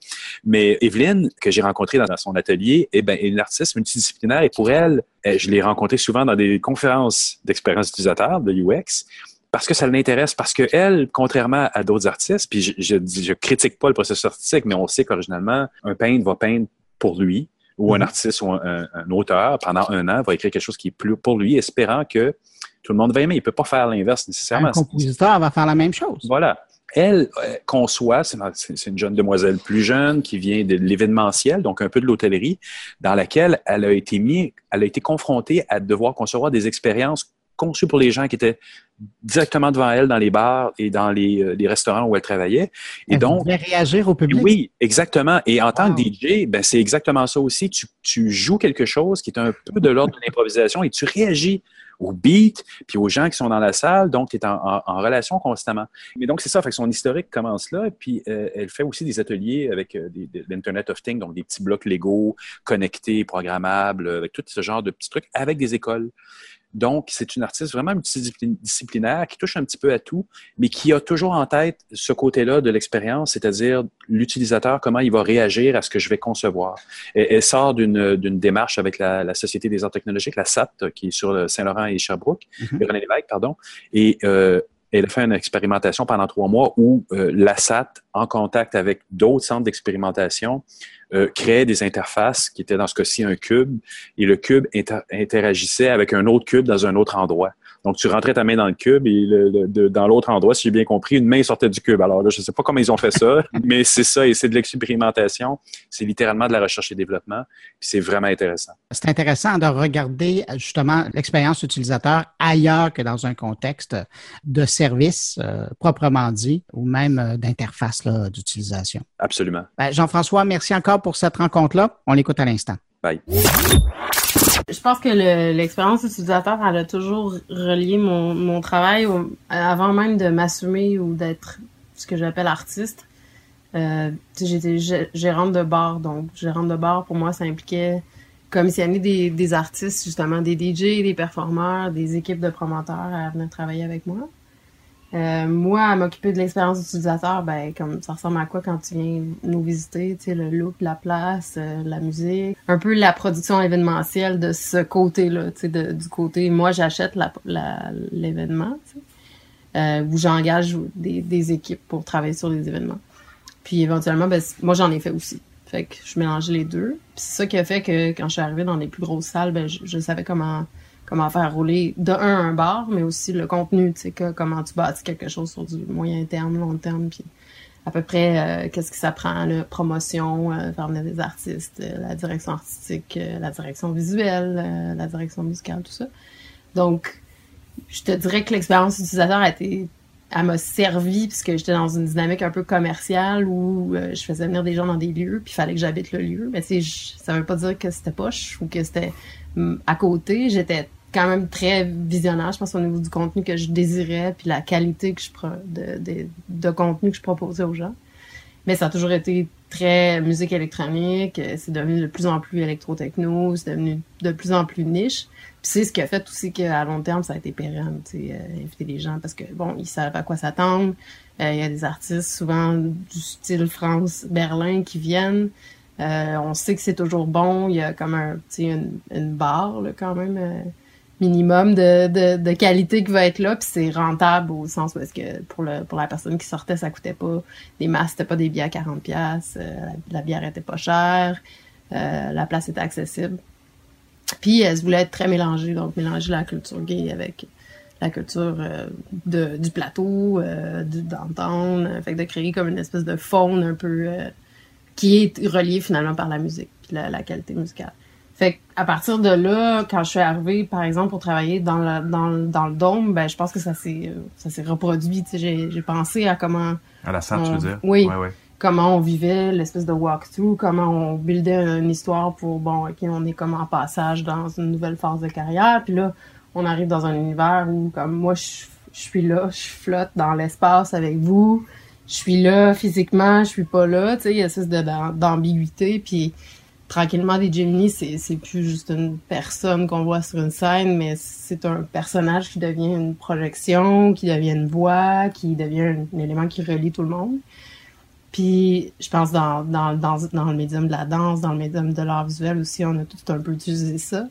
Mais Evelyne, que j'ai rencontrée dans, son atelier, eh ben, une artiste multidisciplinaire et pour elle, eh, je l'ai rencontrée souvent dans des conférences d'expérience utilisateur, de UX, parce que ça l'intéresse, parce que elle, contrairement à d'autres artistes, puis je, je, je, critique pas le processus artistique, mais on sait qu'originalement, un peintre va peindre pour lui, ou un mm-hmm. artiste ou un, auteur, pendant un an, va écrire quelque chose qui est plus pour lui, espérant que tout le monde va aimer. Il peut pas faire l'inverse nécessairement. Un compositeur va faire la même chose. Voilà elle euh, conçoit, c'est une jeune demoiselle plus jeune qui vient de l'événementiel, donc un peu de l'hôtellerie, dans laquelle elle a été mis, elle a été confrontée à devoir concevoir des expériences conçues pour les gens qui étaient directement devant elle dans les bars et dans les, euh, restaurants où elle travaillait. Et elle donc, réagir au public? Oui, exactement. Et en tant que DJ, ben c'est exactement ça aussi. Tu, tu joues quelque chose qui est un peu de l'ordre de l'improvisation et tu réagis au beat, puis aux gens qui sont dans la salle. Donc, tu es en, relation constamment. Mais donc, c'est ça. Fait son historique commence là. Puis, euh, elle fait aussi des ateliers avec euh, l'Internet of Things, donc des petits blocs Lego connectés, programmables, avec tout ce genre de petits trucs, avec des écoles. Donc, c'est une artiste vraiment multidisciplinaire qui touche un petit peu à tout, mais qui a toujours en tête ce côté-là de l'expérience, c'est-à-dire l'utilisateur, comment il va réagir à ce que je vais concevoir. Elle, sort d'une démarche avec la, Société des arts technologiques, la SAT, qui est sur Saint-Laurent et Sherbrooke, mm-hmm. René Lévesque, pardon, et euh, elle a fait une expérimentation pendant trois mois où euh, la SAT, en contact avec d'autres centres d'expérimentation, euh, créait des interfaces qui étaient dans ce cas-ci un cube et le cube interagissait avec un autre cube dans un autre endroit. Donc, tu rentrais ta main dans le cube et dans l'autre endroit, si j'ai bien compris, une main sortait du cube. Alors là, je ne sais pas comment ils ont fait ça, mais c'est ça et c'est de l'expérimentation. C'est littéralement de la recherche et développement. Puis c'est vraiment intéressant. C'est intéressant de regarder justement l'expérience utilisateur ailleurs que dans un contexte de service euh, proprement dit ou même euh, d'interface d'utilisation. Absolument. Ben, Jean-François, merci encore pour cette rencontre-là. On l'écoute à l'instant. Je pense que l'expérience utilisateur, elle a toujours relié mon, mon travail avant même de m'assumer ou d'être ce que j'appelle artiste. Euh, J'étais gérante de bar, donc gérante de bar, pour moi, ça impliquait commissionner des, des artistes, justement, des DJ, des performeurs, des équipes de promoteurs à venir travailler avec moi. Euh, moi, à m'occuper de l'expérience utilisateur, ben comme ça ressemble à quoi quand tu viens nous visiter, tu sais, le look, la place, euh, la musique, un peu la production événementielle de ce côté-là, tu sais, du côté moi j'achète l'événement, la, euh, où j'engage des, équipes pour travailler sur les événements. Puis éventuellement, ben, moi j'en ai fait aussi. Fait que je mélangeais les deux. C'est ça qui a fait que quand je suis arrivée dans les plus grosses salles, ben je savais comment comment faire rouler de un un bar, mais aussi le contenu, tu sais, comment tu bâtis quelque chose sur du moyen terme, long terme, puis à peu près euh, qu'est-ce que ça prend, la promotion, euh, faire venir des artistes, euh, la direction artistique, la direction visuelle, la direction musicale, tout ça. Donc, je te dirais que l'expérience utilisateur a été elle m'a servi puisque j'étais dans une dynamique un peu commerciale où je faisais venir des gens dans des lieux puis il fallait que j'habite le lieu mais tu sais ça veut pas dire que c'était poche ou que c'était mm, à côté j'étais quand même très visionnaire, je pense, au niveau du contenu que je désirais, puis la qualité que je de, de, de contenu que je proposais aux gens. Mais ça a toujours été très musique électronique, c'est devenu de plus en plus électro-techno, c'est devenu de plus en plus niche. Puis c'est ce qui a fait aussi qu'à long terme, ça a été pérenne, tu sais, euh, inviter les gens parce que, bon, ils savent à quoi s'attendre. Euh, il y a des artistes, souvent du style France, Berlin, qui viennent. Euh, on sait que c'est toujours bon. Il y a comme un, tu une, une barre, là, quand même minimum de, de, qualité qui va être là, puis c'est rentable au sens où est-ce que pour le pour la personne qui sortait, ça coûtait pas des masses, c'était pas des billets à 40 pièces, euh, la, bière était pas chère, euh, la place était accessible. Puis elle se voulait être très mélangée, donc mélanger la culture gay avec la culture euh, du plateau, du downtown, fait de créer comme une espèce de faune un peu qui est reliée finalement par la musique, puis la qualité musicale. Fait à partir de là, quand je suis arrivée, par exemple, pour travailler dans le, dans, dans le dôme, ben, je pense que ça s'est, ça s'est reproduit. J'ai, j'ai pensé à comment. À la salle, tu veux dire? Oui. Comment on vivait l'espèce de walkthrough, comment on buildait une histoire pour, bon, OK, on est comme en passage dans une nouvelle phase de carrière. Puis là, on arrive dans un univers où, comme moi, je, je suis là, je flotte dans l'espace avec vous. Je suis là physiquement, je suis pas là. Tu sais, il y a cette d'ambiguïté. Puis tranquillement des Gemini, c'est plus juste une personne qu'on voit sur une scène, mais c'est un personnage qui devient une projection, qui devient une voix, qui devient un, élément qui relie tout le monde. Puis je pense dans, dans, dans, dans, le médium de la danse, dans le médium de l'art visuel aussi, on a tout un peu utilisé ça.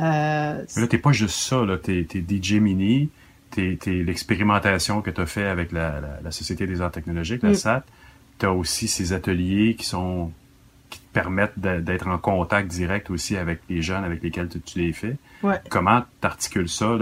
Euh, mais là, t'es pas juste ça, là. T'es es DJ Mini, t'es es, l'expérimentation que tu as fait avec la, la, Société des arts technologiques, la mm. SAT. T'as aussi ces ateliers qui sont permettent d'être en contact direct aussi avec les jeunes avec lesquels tu, les fais. Comment tu articules ça,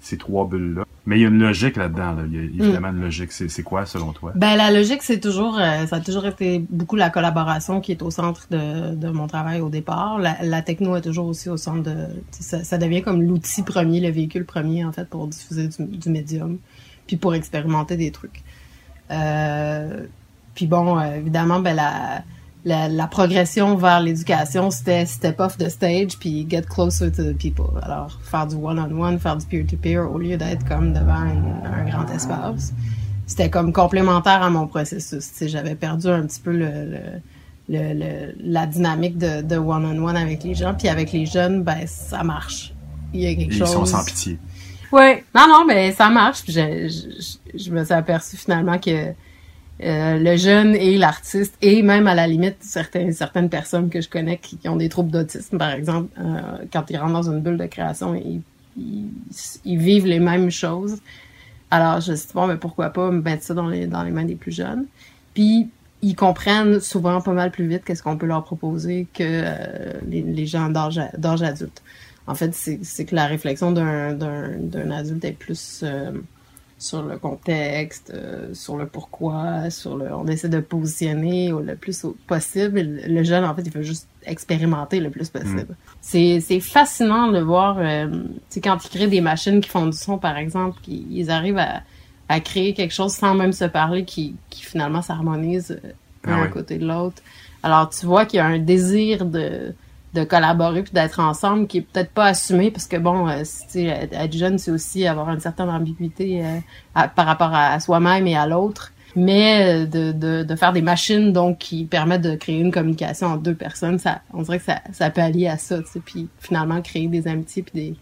ces trois bulles-là? Mais il y a une logique là-dedans. Il y a évidemment une logique. C'est quoi selon toi? Ben, la logique, c'est toujours, euh, ça a toujours été beaucoup la collaboration qui est au centre de, mon travail au départ. La, techno est toujours aussi au centre de. Ça, devient comme l'outil premier, le véhicule premier, en fait, pour diffuser du, médium, puis pour expérimenter des trucs. Euh, puis bon, euh, évidemment, ben la la, progression vers l'éducation, c'était step off the stage puis get closer to the people. Alors, faire du one-on-one, faire du peer-to-peer au lieu d'être comme devant un, grand espace. C'était comme complémentaire à mon processus. J'avais perdu un petit peu le, le, la dynamique de, one-on-one avec les gens. Puis avec les jeunes, ben, ça marche. Il y a quelque chose. Ils sont sans pitié. Oui. Non, non, mais ça marche. je, je me suis aperçu finalement que euh, le jeune et l'artiste et même à la limite certaines personnes que je connais qui, ont des troubles d'autisme par exemple euh, quand ils rentrent dans une bulle de création ils, vivent les mêmes choses. Alors je me suis dit bon mais pourquoi pas mettre ça dans les mains des plus jeunes. Puis ils comprennent souvent pas mal plus vite qu'est-ce qu'on peut leur proposer que euh, les, gens d'âge adulte. En fait c'est que la réflexion d'un adulte est plus sur le contexte, euh, sur le pourquoi, sur le, on essaie de positionner le plus possible. Le jeune, en fait, il veut juste expérimenter le plus possible. Mm. C'est, c'est fascinant de voir, euh, tu quand ils créent des machines qui font du son, par exemple, ils arrivent à, à créer quelque chose sans même se parler qui, qui finalement s'harmonise euh, ah un côté de l'autre. Alors, tu vois qu'il y a un désir de, de collaborer puis d'être ensemble qui est peut-être pas assumé parce que bon euh, être jeune c'est aussi avoir une certaine ambiguïté euh, par rapport à, soi-même et à l'autre. Mais euh, de, de, de, faire des machines donc qui permettent de créer une communication entre deux personnes ça on dirait que ça, ça peut allier à ça puis finalement créer des amitiés puis des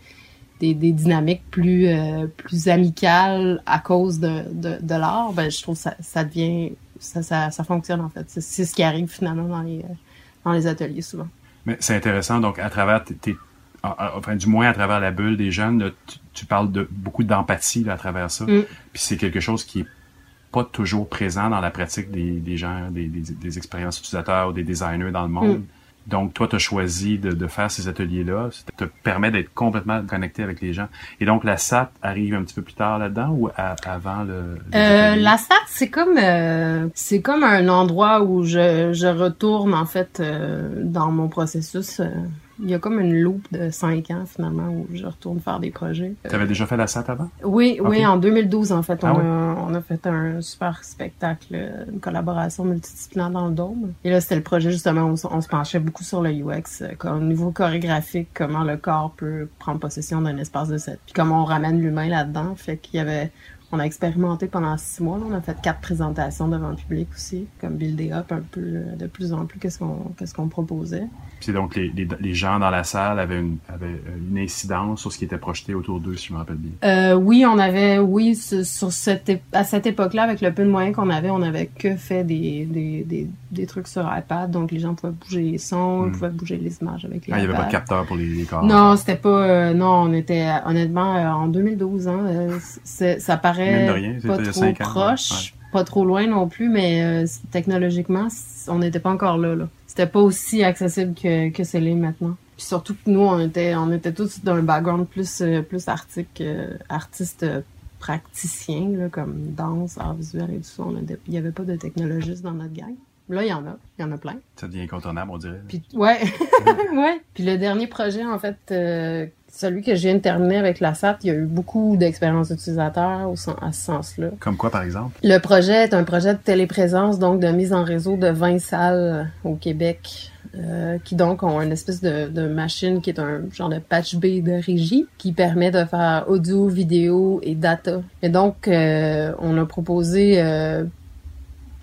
des, des dynamiques plus euh, plus amicales à cause de, de, de l'art ben je trouve ça ça devient ça, ça, ça fonctionne en fait. C'est ce qui arrive finalement dans les dans les ateliers souvent mais c'est intéressant, donc à travers tes, enfin du moins à travers la bulle des jeunes, tu, parles de beaucoup d'empathie à travers ça. Mm. Puis c'est quelque chose qui est pas toujours présent dans la pratique des, des gens, des, des, expériences utilisateurs ou des designers dans le monde. Mm. Donc, toi, tu as choisi de, de faire ces ateliers-là. Ça te permet d'être complètement connecté avec les gens. Et donc, la SAT arrive un petit peu plus tard là-dedans ou avant le... Euh, la SAT, c'est comme euh, c'est comme un endroit où je, je retourne, en fait, euh, dans mon processus il y a comme une loupe de cinq ans finalement où je retourne faire des projets. Tu avais déjà fait la SAT avant? Oui, oui, en 2012 en fait. Ah on, a, on, a, fait un super spectacle, une collaboration multidisciplinaire dans le Dôme. Et là, c'était le projet justement où on, se penchait beaucoup sur le UX, au niveau chorégraphique, comment le corps peut prendre possession d'un espace de set. Puis comment on ramène l'humain là-dedans. Fait qu'il y avait on a expérimenté pendant six mois. On a fait quatre présentations devant le public aussi, comme builder up un peu euh, de plus en plus qu'est-ce qu'on qu'est-ce qu'on proposait. Puis donc les, les, les, gens dans la salle avaient une, avaient une incidence sur ce qui était projeté autour d'eux, si je me rappelle bien. Euh, oui, on avait, oui, sur cette à cette époque-là, avec le peu de moyens qu'on avait, on avait que fait des, des, des, des, trucs sur iPad, donc les gens pouvaient bouger les sons, ils hmm. pouvaient bouger les images avec les ah, Il n'y avait pas de capteur pour les, les corps. Non, c'était pas, euh, non, on était honnêtement euh, en 2012, hein, ça paraît pas trop proche, pas trop loin non plus, mais technologiquement, on n'était pas encore là. là. C'était pas aussi accessible que, que c'est maintenant. Puis surtout que nous, on était, on était tous d'un background plus, euh, plus artistique, euh, artiste praticien, là, comme danse, art visuel et tout ça. Il n'y avait pas de technologistes dans notre gang. Là, il y en a. Il y en a plein. Ça devient incontournable, on dirait. Puis, ouais. ouais. Puis le dernier projet, en fait, euh, celui que je viens de terminer avec la SAT, il y a eu beaucoup d'expériences utilisateurs au à ce sens-là. Comme quoi, par exemple? Le projet est un projet de téléprésence, donc de mise en réseau de 20 salles au Québec. Euh, qui donc ont une espèce de, de, machine qui est un genre de patch B de régie qui permet de faire audio, vidéo et data. Et donc, euh, on a proposé euh,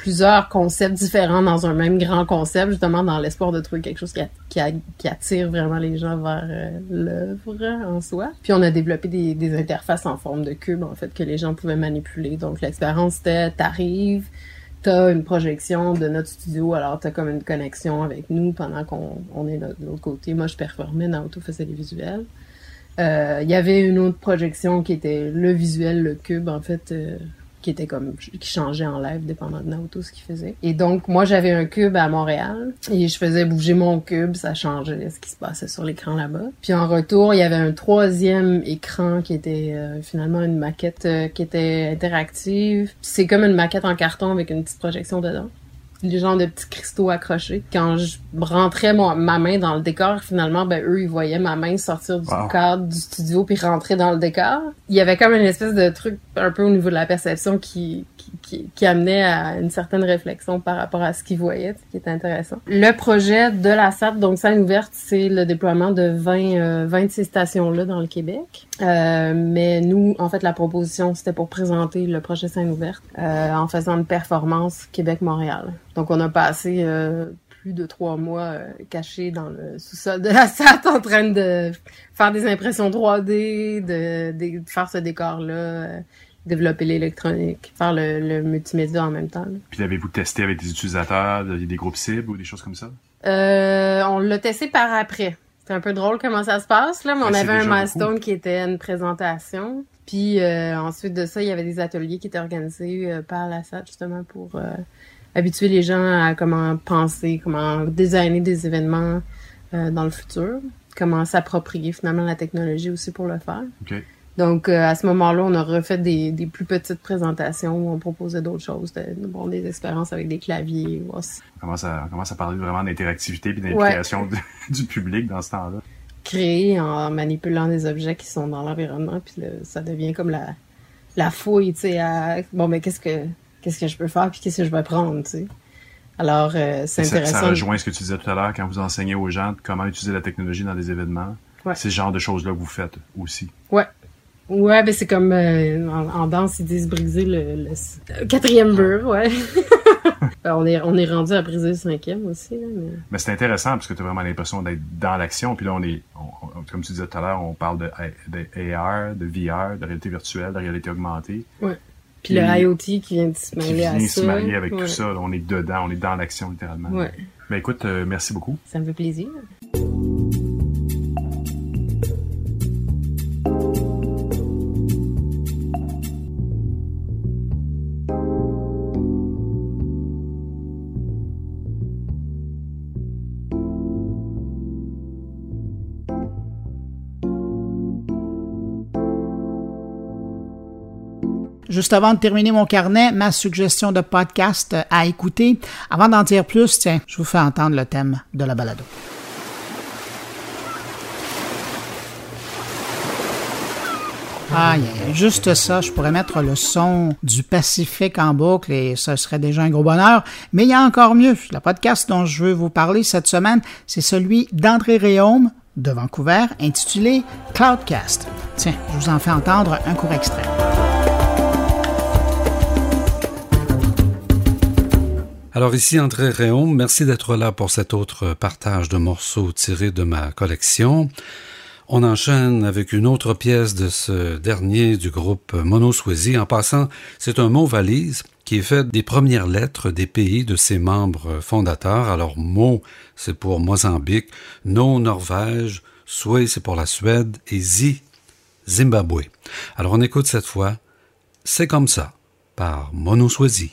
plusieurs concepts différents dans un même grand concept, justement dans l'espoir de trouver quelque chose qui, attire vraiment les gens vers euh, l'œuvre en soi. Puis on a développé des, interfaces en forme de cube, en fait, que les gens pouvaient manipuler. Donc l'expérience c'était, t'arrives, t'as une projection de notre studio, alors t'as comme une connexion avec nous pendant qu'on on est de l'autre côté. Moi, je performais, Naoto faisait les visuels. Euh, il y avait une autre projection qui était le visuel, le cube, en fait, euh, qui était comme qui changeait en live dépendant de Naoto ce qu'il faisait. Et donc moi j'avais un cube à Montréal et je faisais bouger mon cube, ça changeait ce qui se passait sur l'écran là-bas. Puis en retour, il y avait un troisième écran qui était euh, finalement une maquette euh, qui était interactive. C'est comme une maquette en carton avec une petite projection dedans les genres de petits cristaux accrochés. Quand je rentrais ma main dans le décor, finalement, ben eux, ils voyaient ma main sortir du cadre du studio puis rentrer dans le décor. Il y avait comme une espèce de truc un peu au niveau de la perception qui, qui, qui, amenait à une certaine réflexion par rapport à ce qu'ils voyaient, ce qui était intéressant. Le projet de la SAT, donc scène ouverte, c'est le déploiement de 20, euh, 26 stations-là dans le Québec. Euh, mais nous, en fait, la proposition, c'était pour présenter le projet scène ouverte euh, en faisant une performance Québec-Montréal. Donc, on a passé euh, plus de trois mois euh, cachés dans le sous-sol de la SAT en train de faire des impressions 3D, de, de faire ce décor-là, développer l'électronique, faire le, multimédia en même temps. Puis l'avez-vous testé avec des utilisateurs, des groupes cibles ou des choses comme ça? Euh, on l'a testé par après. C'est un peu drôle comment ça se passe, là, mais on ben, avait un milestone qui était une présentation. Puis euh, ensuite de ça, il y avait des ateliers qui étaient organisés euh, par la SAT justement pour habituer les gens à comment penser, comment designer des événements dans le futur, comment s'approprier finalement la technologie aussi pour le faire. Donc, euh, à ce moment-là, on a refait des, des, plus petites présentations où on proposait d'autres choses, bon, des expériences avec des claviers. Aussi. On commence à, commence à parler vraiment d'interactivité et d'implication du public dans ce temps-là. Créer en manipulant des objets qui sont dans l'environnement, puis ça devient comme la, la fouille, tu sais, à, bon, mais qu'est-ce que, qu'est-ce que je peux faire, puis qu'est-ce que je vais prendre, tu sais. Alors, euh, c'est intéressant. Ça rejoint ce que tu disais tout à l'heure quand vous enseignez aux gens comment utiliser la technologie dans des événements. Ouais. C'est ce genre de choses-là que vous faites aussi. Ouais, Ouais, ben c'est comme euh, en, danse, ils disent briser le, le, quatrième mur, ouais. Ben, on, est, on est rendu à briser le cinquième aussi. Là, mais mais c'est intéressant parce que tu as vraiment l'impression d'être dans l'action. Puis là, on est, comme tu disais tout à l'heure, on parle de, de, AR, de VR, de réalité virtuelle, de réalité augmentée. Ouais. Puis, le IoT qui vient de se mêler à ça. se marier avec tout ça. on est dedans, on est dans l'action littéralement. Ouais. Ben écoute, euh, merci beaucoup. Ça me fait plaisir. Juste avant de terminer mon carnet, ma suggestion de podcast à écouter. Avant d'en dire plus, tiens, je vous fais entendre le thème de la balado. Ah, juste ça, je pourrais mettre le son du Pacifique en boucle et ce serait déjà un gros bonheur. Mais il y a encore mieux. Le podcast dont je veux vous parler cette semaine, c'est celui d'André Réaume de Vancouver, intitulé Cloudcast. Tiens, je vous en fais entendre un court extrait. Alors ici André Réaume, merci d'être là pour cet autre partage de morceaux tirés de ma collection. On enchaîne avec une autre pièce de ce dernier du groupe Monoswazi. En passant, c'est un mot valise qui est fait des premières lettres des pays de ses membres fondateurs. Alors, Mo, c'est pour Mozambique, No, Norvège, Sway, c'est pour la Suède, et Zi, Zimbabwe. Alors, on écoute cette fois C'est comme ça, par Monoswazi.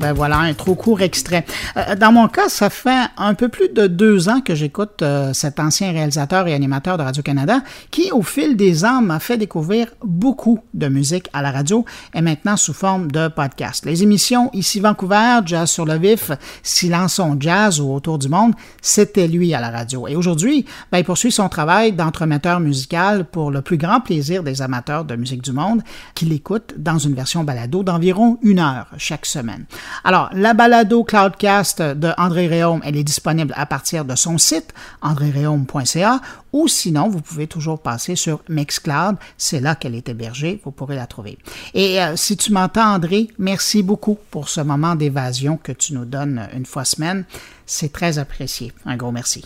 Ben voilà, un trop court extrait. Euh, dans mon cas, ça fait un peu plus de deux ans que j'écoute euh, cet ancien réalisateur et animateur de Radio-Canada qui, au fil des ans, m'a fait découvrir beaucoup de musique à la radio et maintenant sous forme de podcast. Les émissions Ici Vancouver, Jazz sur le vif, Silence on Jazz ou Autour du monde, c'était lui à la radio. Et aujourd'hui, ben, il poursuit son travail d'entremetteur musical pour le plus grand plaisir des amateurs de musique du monde qui l'écoutent dans une version balado d'environ une heure chaque semaine. Alors, la balado Cloudcast de André Réaume, elle est disponible à partir de son site, andréréaume.ca, ou sinon, vous pouvez toujours passer sur Mixcloud. C'est là qu'elle est hébergée. Vous pourrez la trouver. Et euh, si tu m'entends, André, merci beaucoup pour ce moment d'évasion que tu nous donnes une fois semaine. C'est très apprécié. Un gros merci.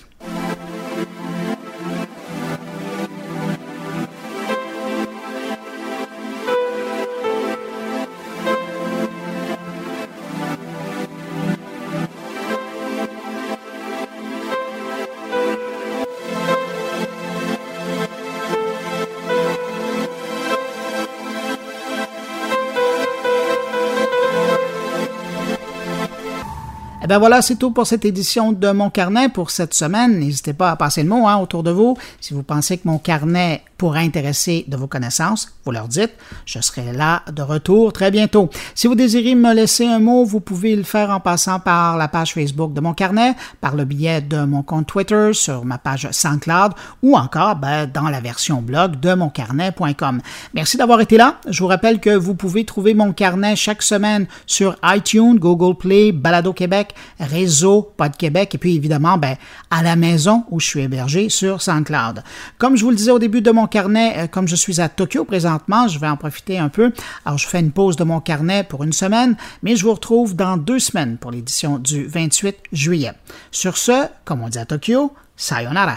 Ben voilà, c'est tout pour cette édition de Mon Carnet pour cette semaine. N'hésitez pas à passer le mot hein, autour de vous. Si vous pensez que mon carnet pourrait intéresser de vos connaissances, vous leur dites. Je serai là de retour très bientôt. Si vous désirez me laisser un mot, vous pouvez le faire en passant par la page Facebook de Mon Carnet, par le billet de mon compte Twitter, sur ma page SoundCloud ou encore ben, dans la version blog de moncarnet.com. Merci d'avoir été là. Je vous rappelle que vous pouvez trouver Mon Carnet chaque semaine sur iTunes, Google Play, Balado Québec, Réseau Pod Québec et puis évidemment ben, à la maison où je suis hébergé sur SoundCloud. Comme je vous le disais au début de mon carnet, euh, comme je suis à Tokyo présentement, je vais en profiter un peu. Alors je fais une pause de mon carnet pour une semaine, mais je vous retrouve dans deux semaines pour l'édition du 28 juillet. Sur ce, comme on dit à Tokyo, sayonara.